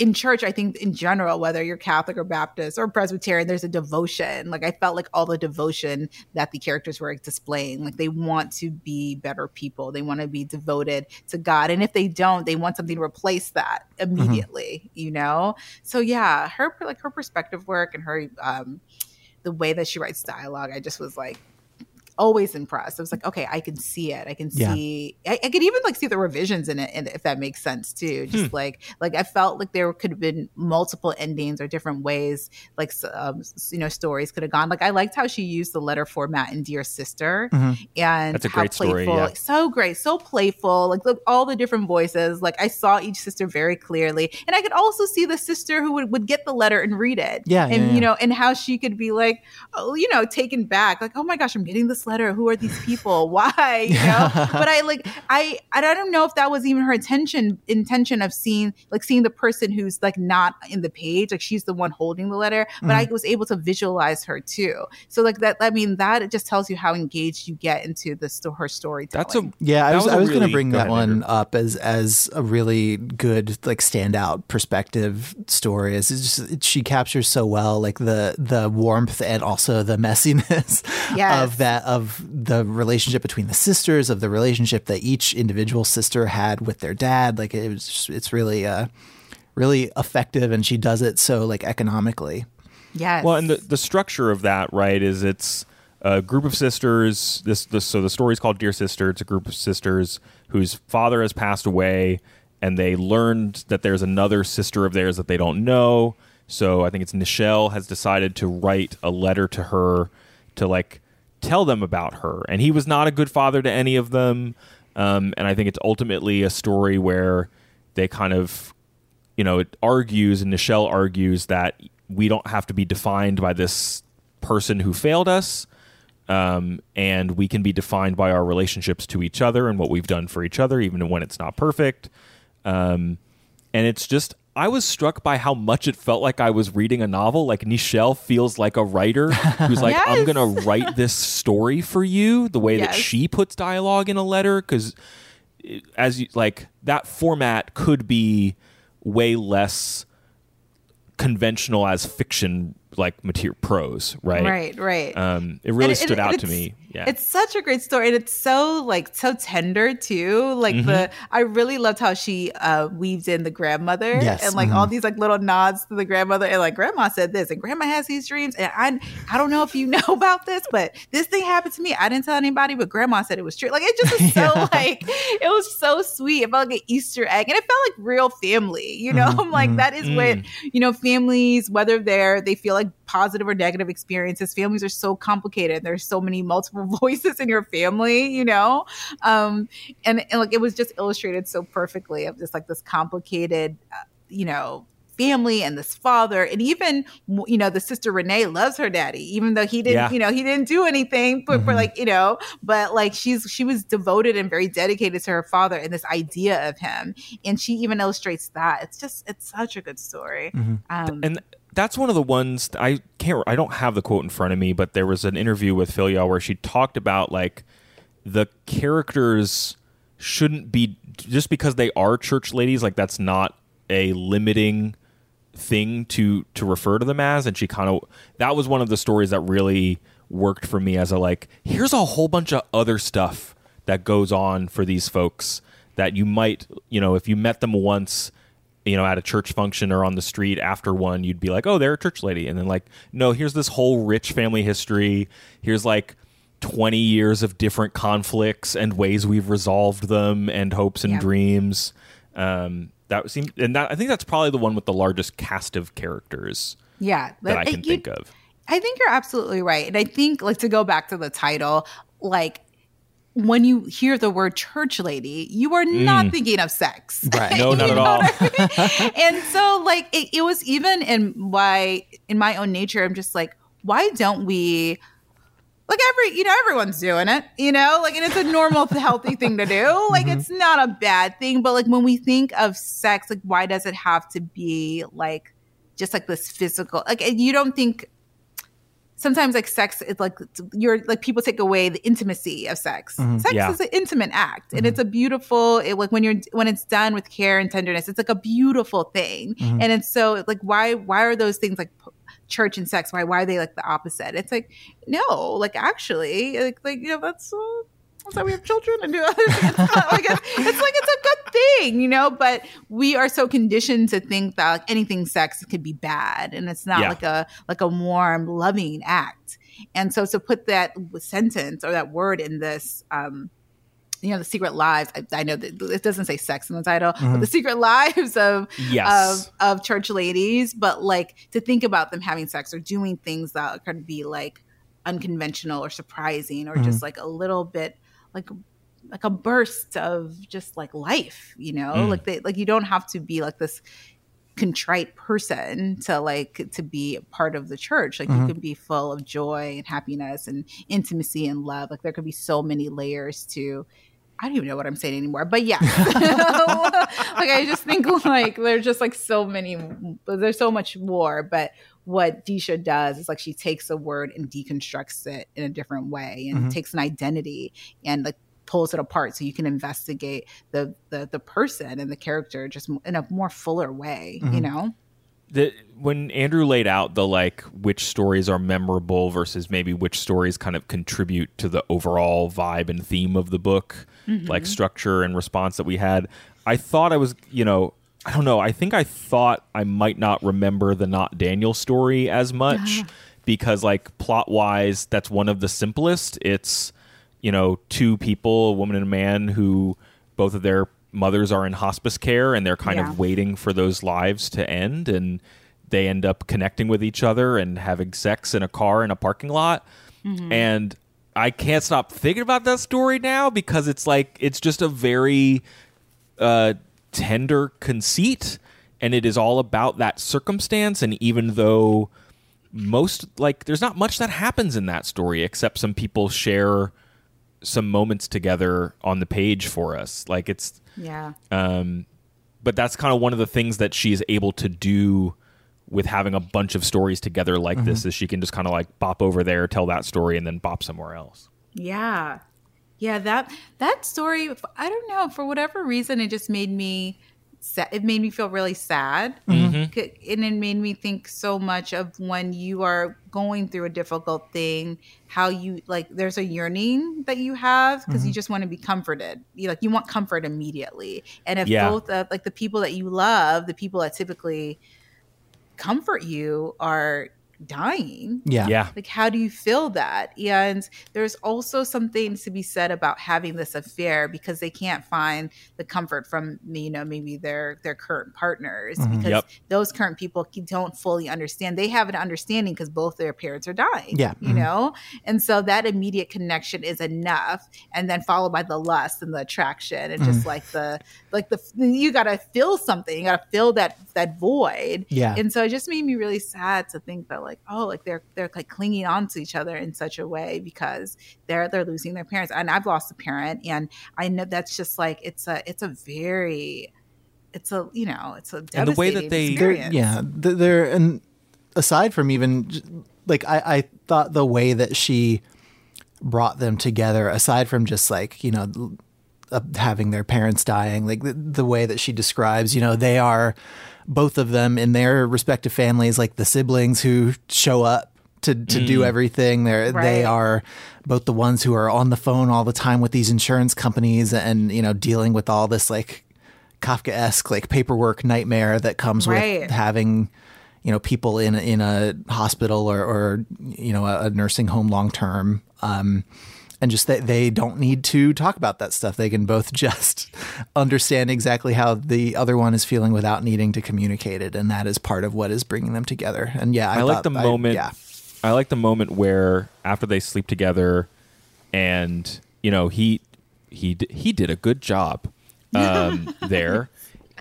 in church, I think in general, whether you're Catholic or Baptist or Presbyterian, there's a devotion. Like I felt like all the devotion that the characters were displaying, like they want to be better people. They want to be devoted to God. And if they don't, they want something to replace that immediately, mm-hmm. you know? So yeah, her like her perspective work and her um the way that she writes dialogue, I just was like, always impressed. I was like, okay, I can see it. I can see. Yeah. I, I could even like see the revisions in it, and if that makes sense too. Just hmm. like like I felt like there could have been multiple endings or different ways, like um, you know, stories could have gone. Like I liked how she used the letter format in Dear Sister, mm-hmm. and that's a great playful, story. Yeah. Like, so great, so playful. Like look, all the different voices. Like I saw each sister very clearly, and I could also see the sister who would, would get the letter and read it. Yeah, and yeah. you know, and how she could be like, oh, you know, taken back. Like, oh my gosh, I'm getting this letter. Who are these people? *laughs* Why? You know? but I like I I don't know if that was even her intention intention of seeing like seeing the person who's like not in the page, like she's the one holding the letter, but mm. I was able to visualize her too. So like that I mean that just tells you how engaged you get into the her storytelling. That's a yeah. I was, was I was really, going to bring that one up as as a really good like standout perspective story. Is just she captures so well like the the warmth and also the messiness *laughs* yes. of that of the relationship between the sisters, of the relationship that each individual sister had with their dad. Like it was, just, it's really, uh, really effective, and she does it so like economically. Yes. Well, and the the structure of that, right, is it's a group of sisters. This, this so the story is called Dear Sister. It's a group of sisters whose father has passed away, and they learned that there's another sister of theirs that they don't know. So I think it's Nichelle has decided to write a letter to her to like tell them about her. And he was not a good father to any of them. Um, and I think it's ultimately a story where they kind of, you know, it argues and Nichelle argues that we don't have to be defined by this person who failed us. Um, and we can be defined by our relationships to each other and what we've done for each other, even when it's not perfect. Um, and it's just I was struck by how much it felt like I was reading a novel. Like Nichelle feels like a writer who's like, yes. I'm going to write *laughs* this story for you the way yes. that she puts dialogue in a letter. Because as you like, that format could be way less conventional as fiction like material prose, right? Right, right. Um, it really stood out to me. Yeah, it's such a great story, and it's so like so tender too. Like mm-hmm. the I really loved how she uh, weaves in the grandmother yes. and like mm-hmm. all these like little nods to the grandmother, and like grandma said this, and grandma has these dreams, and I I don't know if you *laughs* know about this, but this thing happened to me. I didn't tell anybody, but grandma said it was true. Like it just was *laughs* so like it was so sweet. It felt like an Easter egg, and it felt like real family. You know, mm-hmm. *laughs* like that is what mm. you know families, whether they're they feel like positive or negative experiences. Families are so complicated. There's so many multiple *laughs* voices in your family, you know? Um, and, and like it was just illustrated so perfectly of just like this complicated, uh, you know, family and this father and even you know the sister renee loves her daddy even though he didn't yeah. you know he didn't do anything but mm-hmm. for like you know but like she's she was devoted and very dedicated to her father and this idea of him and she even illustrates that it's just it's such a good story mm-hmm. um, and that's one of the ones I can't. I don't have the quote in front of me, but there was an interview with Philyaw where she talked about like the characters shouldn't be just because they are church ladies. Like that's not a limiting thing to to refer to them as. And she kind of that was one of the stories that really worked for me as a like. Here's a whole bunch of other stuff that goes on for these folks that you might you know if you met them once you know, at a church function or on the street after one, you'd be like, oh, they're a church lady. And then, like, no, here's this whole rich family history. Here's like 20 years of different conflicts and ways we've resolved them and hopes and dreams. Um, that seems, and that, I think that's probably the one with the largest cast of characters. Yeah. That I can you, think of. I think you're absolutely right. And I think, like, to go back to the title, like, when you hear the word church lady, you are not mm. thinking of sex. Right. *laughs* No, not at all. I mean? *laughs* and so like it, it, was even in why in my own nature, I'm just like, why don't we like every you know, everyone's doing it, you know, like and it's a normal *laughs* healthy thing to do. Like mm-hmm. it's not a bad thing. But like when we think of sex, like why does it have to be like just like this physical like you don't think sometimes like sex is like you're like people take away the intimacy of sex. Sex Yeah. is an intimate act, and it's a beautiful. It, like when you're when it's done with care and tenderness, it's like a beautiful thing. And it's so like why why are those things like church and sex? Why why are they like the opposite? It's like no, like actually, like like you know that's. Uh, that's why we have children and do other things. It's like it's, it's like it's a good thing, you know. But we are so conditioned to think that like anything sex could be bad, and it's not Yeah. like a like a warm, loving act. And so to put that sentence or that word in this, um, you know, the secret lives. I, I know that it doesn't say sex in the title, but the secret lives of Yes. of of church ladies. But like to think about them having sex or doing things that could be like unconventional or surprising or just like a little bit like like a burst of just like life you know Mm. like they like you don't have to be like this contrite person to like to be a part of the church like you can be full of joy and happiness and intimacy and love like there could be so many layers to I don't even know what I'm saying anymore, but yeah, *laughs* *laughs* like I just think like there's just like so many, there's so much more. But what Deesha does is like she takes a word and deconstructs it in a different way, and mm-hmm. takes an identity and like pulls it apart so you can investigate the the the person and the character just in a more fuller way. You mm-hmm. know? the, when Andrew laid out the like which stories are memorable versus maybe which stories kind of contribute to the overall vibe and theme of the book, like mm-hmm. structure and response that we had, I thought I was, you know, I don't know. I think I thought I might not remember the not Daniel story as much because like plot wise, that's one of the simplest. It's you know two people, a woman and a man who both of their mothers are in hospice care and they're kind Yeah. of waiting for those lives to end and they end up connecting with each other and having sex in a car in a parking lot and i can't stop thinking about that story now because it's like it's just a very uh, tender conceit and it is all about that circumstance and even though most like there's not much that happens in that story except some people share some moments together on the page for us like it's Yeah. um, but that's kind of one of the things that she is able to do with having a bunch of stories together like this is she can just kind of like bop over there tell that story and then bop somewhere else Yeah. Yeah, that that story I don't know, for whatever reason it just made me it made me feel really sad. Mm-hmm. C- And it made me think so much of when you are going through a difficult thing, how you like there's a yearning that you have because you mm-hmm. just want to be comforted. You like you want comfort immediately. And if Yeah. both of like the people that you love, the people that typically comfort you are dying, Yeah. yeah. Like how do you feel that? And there's also some things to be said about having this affair because they can't find the comfort from you know maybe their their current partners mm-hmm. because Yep. those current people don't fully understand. They have an understanding because both their parents are dying Yeah. you mm-hmm. know? And so that immediate connection is enough and then followed by the lust and the attraction and just mm. like the like the you gotta feel something. You gotta fill that that void. Yeah. and so it just made me really sad to think that like oh like they're they're like clinging on to each other in such a way because they're they're losing their parents and i've lost a parent and i know that's just like it's a it's a very it's a you know it's a And the way that they- experience. yeah, th- they're and aside from even like I, I thought the way that she brought them together, aside from just like you know having their parents dying, like the, the way that she describes, you know, they are both of them in their respective families, like the siblings who show up to to do everything. They're they are both the ones who are on the phone all the time with these insurance companies and you know dealing with all this like Kafka-esque like paperwork nightmare that comes Right. with having you know people in in a hospital or, or you know a, a nursing home long term um and just that they don't need to talk about that stuff. They can both *laughs* just understand exactly how the other one is feeling without needing to communicate it and that is part of what is bringing them together. And yeah i, I, like the I- moment. yeah. I like the moment where after they sleep together, and you know he he he did a good job um, *laughs* there,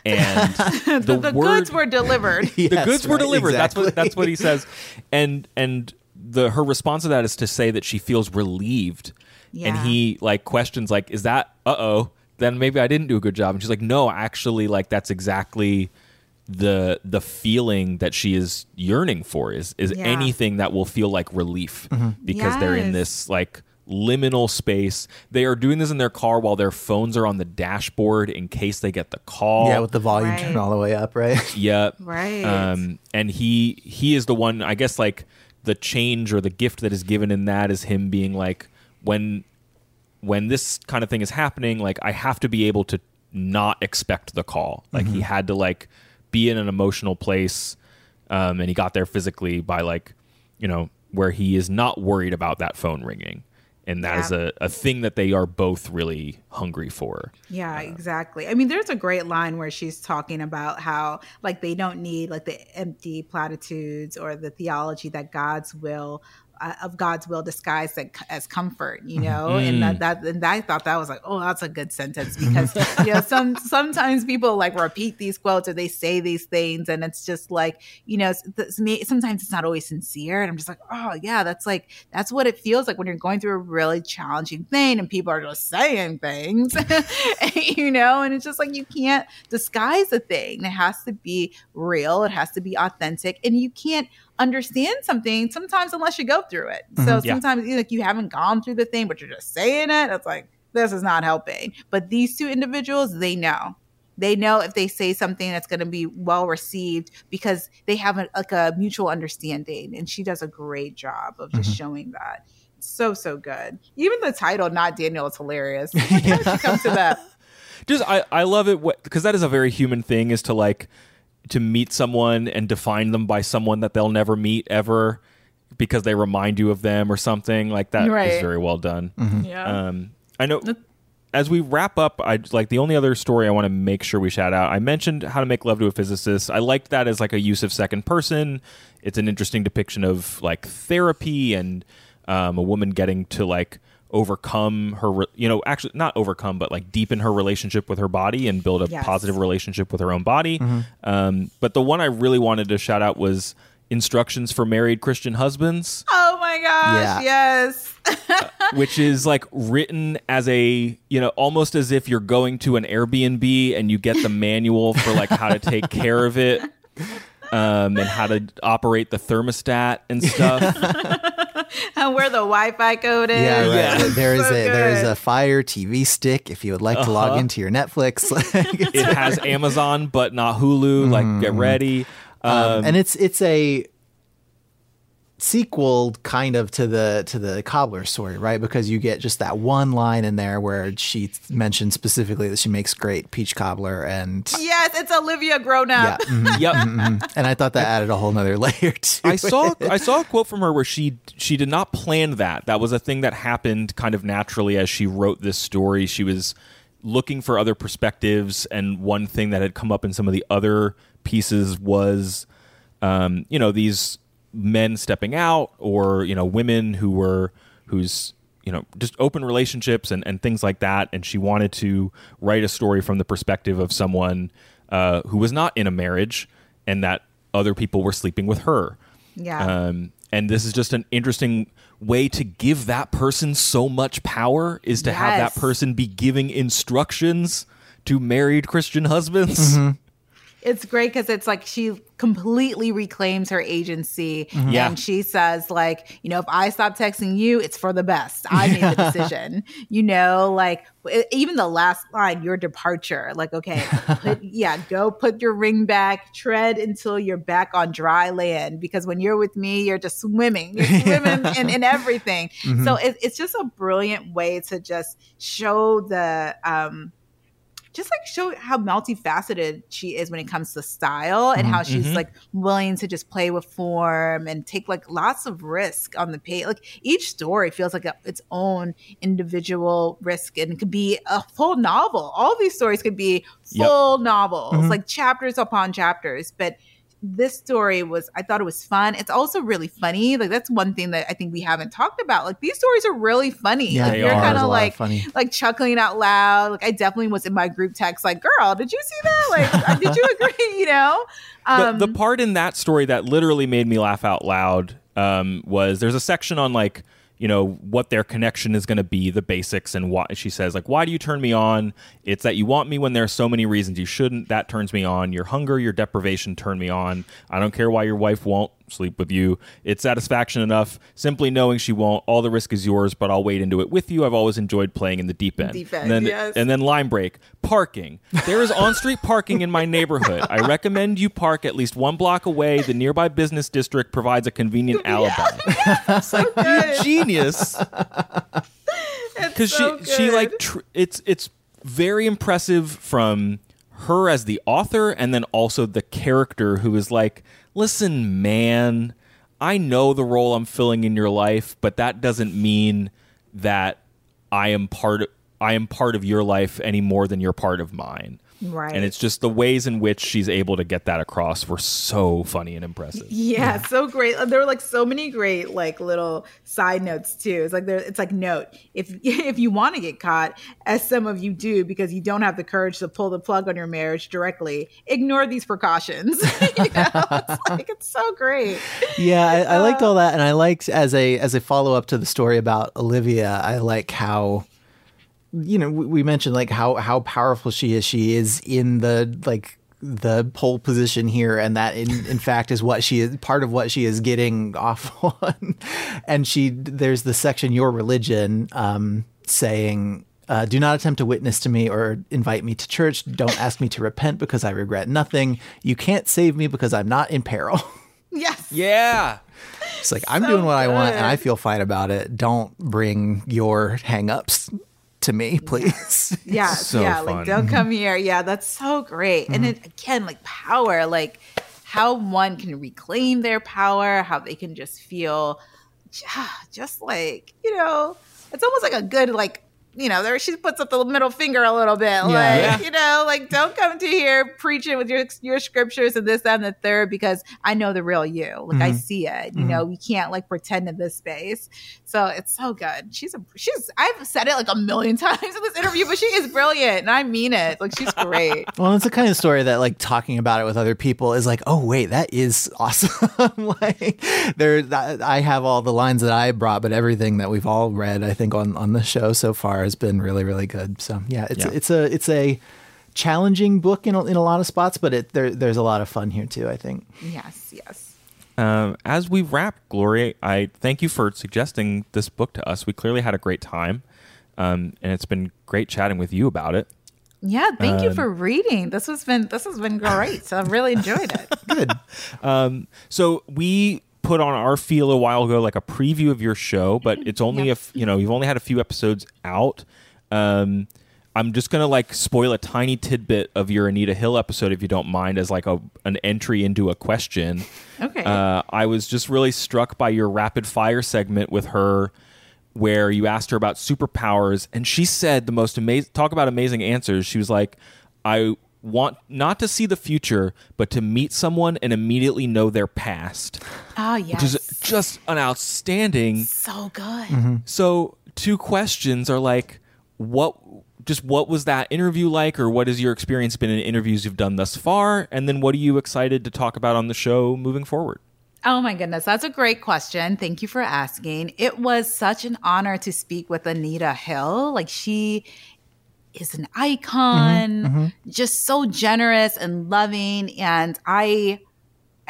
and *laughs* the, the word, goods were delivered. The Yes, goods were right, delivered. That's what that's what he says, and and the her response to that is to say that she feels relieved, and he like questions like, "Is that uh oh?" Then maybe I didn't do a good job, and she's like, "No, actually, like that's exactly." the the feeling that she is yearning for is is Yeah. anything that will feel like relief because they're in this like liminal space. They are doing this in their car while their phones are on the dashboard in case they get the call. Yeah, with the volume Right. turned all the way up, right? *laughs* Yep. Right. Um, and he he is the one. I guess like the change or the gift that is given in that is him being like when when this kind of thing is happening, like I have to be able to not expect the call. Like he had to like be in an emotional place, um, and he got there physically by like you know where he is not worried about that phone ringing. And that is Yeah. a, a thing that they are both really hungry for. Yeah, exactly. I mean, there's a great line where she's talking about how like they don't need like the empty platitudes or the theology that God's will uh, Uh, of God's will disguised as comfort, you mm-hmm. know. And that, mm. that and I thought that was like, oh, that's a good sentence because you know *laughs* some sometimes people like repeat these quotes or they say these things and it's just like you know sometimes it's not always sincere and I'm just like, oh yeah, that's like that's what it feels like when you're going through a really challenging thing and people are just saying things, *laughs* you know, and it's just like you can't disguise a thing. It has to be real. It has to be authentic, and you can't understand something sometimes unless you go through it. So mm-hmm. Yeah. sometimes you like you haven't gone through the thing, but you're just saying it. It's like this is not helping. But these two individuals, they know. They know if they say something that's going to be well received because they have a, like a mutual understanding, and she does a great job of just mm-hmm. showing that. So so good. Even the title, not Daniel, is hilarious. *laughs* How did she come to that? just I, I love it because that is a very human thing is to like to meet someone and define them by someone that they'll never meet ever because they remind you of them or something like that is Right. very well done Yeah. um i know as we wrap up i like the only other story i want to make sure we shout out i mentioned how to make love to a physicist i liked that as like a use of second person it's an interesting depiction of like therapy and um, a woman getting to like overcome her you know actually not overcome but like deepen her relationship with her body and build a Yes. positive relationship with her own body um, but the one i really wanted to shout out was instructions for married christian husbands oh my gosh, yes. *laughs* which is like written as a you know almost as if you're going to an Airbnb and you get the manual for like how to take care of it um, and how to operate the thermostat and stuff. *laughs* and *laughs* where the Wi-Fi code is. Yeah, right. Yeah. There is So a there is a Fire TV stick if you would like to log uh-huh. into your Netflix. *laughs* it has Amazon but not Hulu. Like get mm-hmm. ready. Um, and um, it's it's a sequel kind of to the to the cobbler story right because you get just that one line in there where she mentions specifically that she makes great peach cobbler and Yes, it's Olivia grown yeah up. *laughs* mhm, yep. mhm. and i thought that added a whole nother *laughs* layer to I it. saw I saw a quote from her where she she did not plan that. That was a thing that happened kind of naturally as she wrote this story. She was looking for other perspectives, and one thing that had come up in some of the other pieces was, um, you know, these men stepping out, or you know, women who were whose you know just open relationships and, and things like that. And she wanted to write a story from the perspective of someone uh, who was not in a marriage and that other people were sleeping with her. Yeah. Um, and this is just an interesting way to give that person so much power is to have that person be giving instructions to married Christian husbands. It's great because it's like she completely reclaims her agency. Yeah. and she says like you know if i stop texting you it's for the best. I made the *laughs* decision. You know like even the last line your departure like okay put, *laughs* yeah go put your ring back tread until you're back on dry land. Because when you're with me you're just swimming. You're *laughs* swimming in, in everything. So it, it's just a brilliant way to just show the um just like show how multifaceted she is when it comes to style and how she's Mhm. like willing to just play with form and take like lots of risk on the page. Like each story feels like a, its own individual risk and it could be a full novel. All these stories could be Yep. full novels, Mhm. like chapters upon chapters. But this story was I thought it was fun. It's also really funny. Like that's one thing that I think we haven't talked about. Like these stories are really funny. yeah like you're kind of like funny like chuckling out loud. Like I definitely was in my group text, like, "Girl, did you see that? Like, *laughs* uh, did you agree?" *laughs* You know, um, the, the part in that story that literally made me laugh out loud um, was there's a section on like you know what their connection is going to be, the basics, and why she says like, "Why do you turn me on? It's that you want me when there are so many reasons you shouldn't. That turns me on. Your hunger, your deprivation turn me on. I don't care why your wife won't sleep with you. It's satisfaction enough simply knowing she won't. All the risk is yours, but I'll wade into it with you. I've always enjoyed playing in the deep end. Deep end, and then, yes. and then line break. Parking. There is on-street parking in my neighborhood. I recommend you park at least one block away. The nearby business district provides a convenient *laughs* alibi. *laughs* so *laughs* good. Genius. Because so she she like tr- it's it's very impressive from her as the author and then also the character who is like listen man i know the role i'm filling in your life but that doesn't mean that i am part of i am part of your life any more than you're part of mine Right. and it's just the ways in which she's able to get that across were so funny and impressive Yeah, so great. There were like so many great like little side notes too. It's like there it's like note if *laughs* if you want to get caught, as some of you do because you don't have the courage to pull the plug on your marriage directly, ignore these precautions. *laughs* you know? It's like it's so great. yeah I, I liked uh, all that and i liked as a as a follow-up to the story about olivia i like how you know we, we mentioned like how how powerful she is she is in the like the pole position here and that in, in fact is what she is part of what she is getting *laughs* off on and she there's the section your religion um saying uh, do not attempt to witness to me or invite me to church. Don't ask me to repent because I regret nothing. You can't save me because I'm not in peril. *laughs* Yes. yeah It's like I'm doing what I want and. I feel fine about it. Don't bring your hangups to me, please. *laughs* Yeah, So yeah. fun. Mm-hmm. Like, don't come here. Yeah, that's so great. And it, again, like power, like how one can reclaim their power, how they can just feel, *sighs* just like you know, it's almost like a good like. You know, there she puts up the middle finger a little bit, like Yeah. you know, like don't come to here preaching with your your scriptures and this that, and the third because I know the real you, like Mm-hmm. I see it. You know, we can't like pretend in this space. So it's so good. She's a she's I've said it like a million *laughs* times in this interview, but she is brilliant and I mean it. Like she's great. *laughs* Well, it's the kind of story that like talking about it with other people is like, oh wait, that is awesome. *laughs* like there, I have all the lines that I brought, but everything that we've all read, I think on on the show so far has been really really good. So yeah, it's Yeah. it's a it's a challenging book in a, in a lot of spots, but it there there's a lot of fun here too. I think. Yes, yes. Um, as we wrap, Glory, I thank you for suggesting this book to us. We clearly had a great time, um, and it's been great chatting with you about it. Yeah, thank you Um, for reading. This has been this has been great. So I've really enjoyed it. *laughs* Good. *laughs* So we put on our feel a while ago, like a preview of your show, but it's only Yeah. a f- you know you've only had a few episodes out. Um, I'm just gonna like spoil a tiny tidbit of your Anita Hill episode if you don't mind, as like a an entry into a question. Okay. Uh, I was just really struck by your rapid fire segment with her, where you asked her about superpowers, and she said the most amazing. Talk about amazing answers. She was like, "I want not to see the future, but to meet someone and immediately know their past," oh yes. which is just an outstanding. so good. Mm-hmm. So, two questions are like, what? Just what was that interview like, or what has your experience been in interviews you've done thus far? And then, what are you excited to talk about on the show moving forward? Oh my goodness, that's a great question. Thank you for asking. It was such an honor to speak with Anita Hill. Like she is an icon, mm-hmm, mm-hmm. just so generous and loving. And I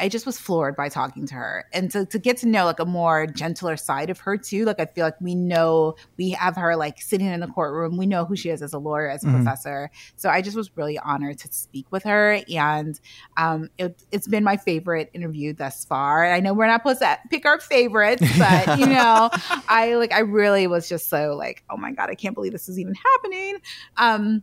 I just was floored by talking to her. And to, to get to know like a more gentler side of her too. Like I feel like we know we have her like sitting in the courtroom. We know who she is as a lawyer, as a professor. So I just was really honored to speak with her. And um, it, it's been my favorite interview thus far. I know we're not supposed to pick our favorites, *laughs* but you know, I like I really was just so like, oh my God, I can't believe this is even happening. Um,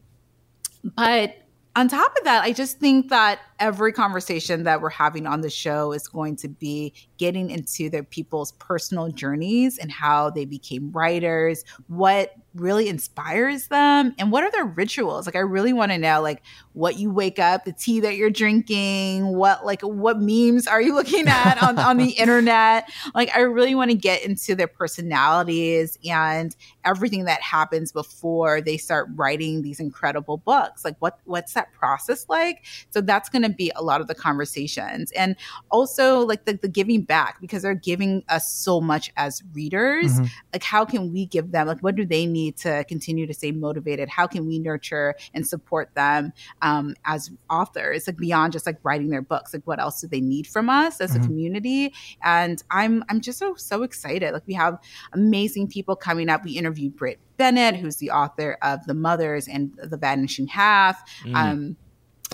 but on top of that, I just think that every conversation that we're having on the show is going to be getting into their people's personal journeys and how they became writers, what really inspires them, and what are their rituals. Like I really want to know like what you wake up, the tea that you're drinking, what like what memes are you looking at on, on the *laughs* internet? Like I really want to get into their personalities and everything that happens before they start writing these incredible books. Like what what's that process like? So that's going to be a lot of the conversations. And also like the, the giving back because they're giving us so much as readers. Mm-hmm. Like, how can we give them? Like, what do they need to continue to stay motivated? How can we nurture and support them um, as authors? Like beyond just like writing their books. Like, what else do they need from us as Mhm. a community? And I'm I'm just so so excited. Like, we have amazing people coming up. We interviewed Brit Bennett, who's the author of The Mothers and The Vanishing Half. Mm. Um,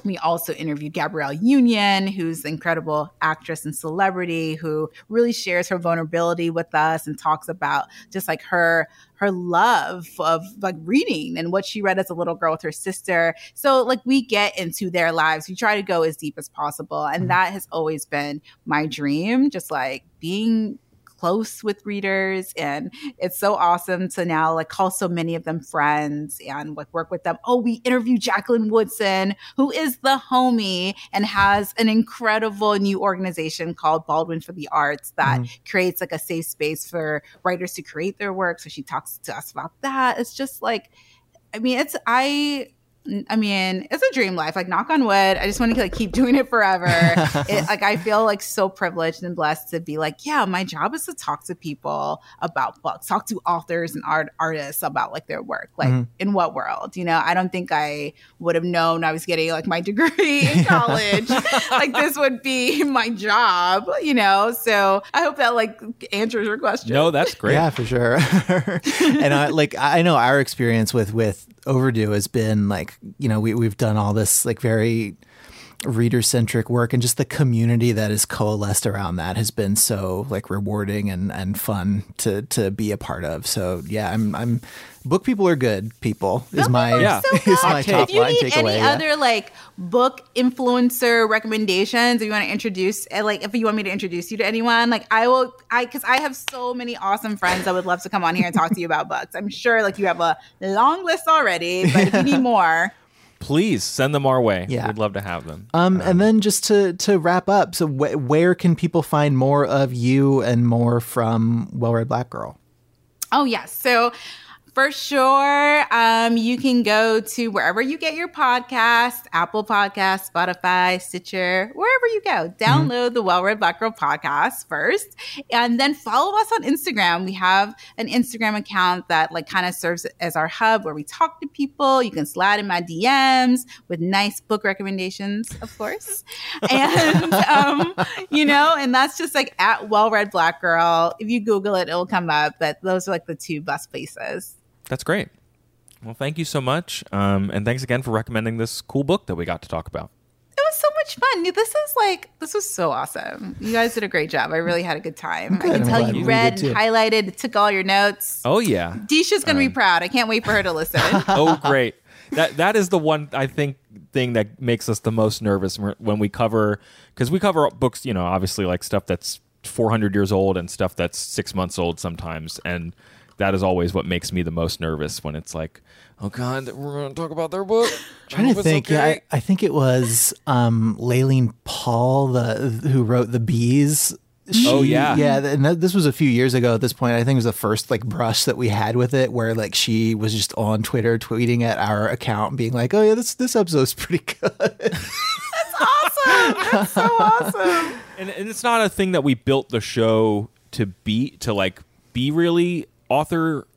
we also interviewed Gabrielle Union, who's an incredible actress and celebrity who really shares her vulnerability with us and talks about just like her her love of like reading and what she read as a little girl with her sister. So like we get into their lives. We try to go as deep as possible. And Mhm. that has always been my dream, just like being close with readers and it's so awesome to now like call so many of them friends and like work with them. Oh we interviewed jacqueline woodson who is the homie and has an incredible new organization called baldwin for the arts that mm-hmm. creates like a safe space for writers to create their work. So she talks to us about that. It's just like i mean it's i I mean, it's a dream life. Like, knock on wood. I just want to like keep *laughs* doing it forever. it, like, I feel like so privileged and blessed to be like, yeah, my job is to talk to people about books, talk to authors and art artists about like their work. Like, Mhm. in what world? You know, I don't think I would have known I was getting like my degree *laughs* in college. *laughs* like, this would be my job. You know, so I hope that like answers your question. no, that's great. Yeah, for sure. and I like I know our experience with with Overdue has been like you know we we've done all this like very reader centric work and just the community that is coalesced around that has been so like rewarding and and fun to to be a part of. So yeah, I'm I'm book people are good people is my Yeah. so *laughs* is my good. top if you line need takeaway. any yeah. other like book influencer recommendations, if you want to introduce, uh, like if you want me to introduce you to anyone, like I will, I because I have so many awesome friends that would love to come on here and talk to you about books. I'm sure like you have a long list already, but if you need *laughs* more, Please send them our way. Yeah. We'd love to have them. Um, and then just to to wrap up, so wh- where can people find more of you and more from Well Read Black Girl? Oh, yes. So for sure, um, you can go to wherever you get your podcast, Apple Podcast, Spotify, Stitcher, wherever you go. Download the Well Read Black Girl podcast first, and then follow us on Instagram. We have an Instagram account that like kind of serves as our hub where we talk to people. You can slide in my DMs with nice book recommendations, of course, *laughs* and um, you know, and that's just like at Well Read Black Girl. If you Google it, it'll come up. But those are like the two best places. That's great. Well, thank you so much. Um, and thanks again for recommending this cool book that we got to talk about. It was so much fun. This is like this was so awesome. You guys did a great job. I really had a good time. I Good. can I'm tell you read did and highlighted, took all your notes. Oh, yeah. Deesha's gonna be proud. I can't wait for her to listen. *laughs* oh great that that is the one i think thing that makes us the most nervous when when we cover because we cover books you know obviously like stuff that's 400 years old and stuff that's six months old sometimes and that is always what makes me the most nervous when it's like oh god we're going to talk about their book I trying hope to it's think. Yeah. I, I think it was um, Laline Paull, the who wrote the bees. Oh, yeah. yeah. And that, this was a few years ago. At this point, I think it was the first like brush that we had with it, where like she was just on Twitter tweeting at our account, being like, "Oh yeah, this this episode's *laughs* pretty good." That's awesome. That's so awesome. *laughs* and, and it's not a thing that we built the show to be to like be really author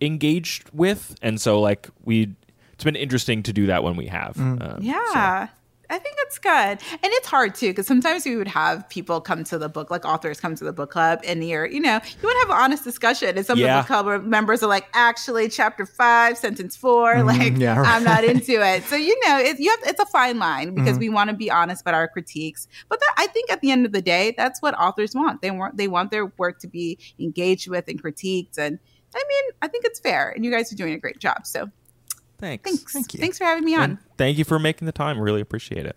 engaged with and so like we it's been interesting to do that when we have Mm. um, so- Yeah. I think it's good. And it's hard too, because sometimes we would have people come to the book, like authors come to the book club, and you're, you know, you would have an honest discussion. And some Yeah. of the book club members are like, actually, chapter five, sentence 4 like, yeah, right. I'm not into it. So, you know, it, you have, it's a fine line because Mm-hmm. we want to be honest about our critiques. But that, I think at the end of the day, that's what authors want. They want, they want their work to be engaged with and critiqued. And I mean, I think it's fair. And you guys are doing a great job. So thanks thanks. Thank you. Thanks for having me on. and thank you for making the time really appreciate it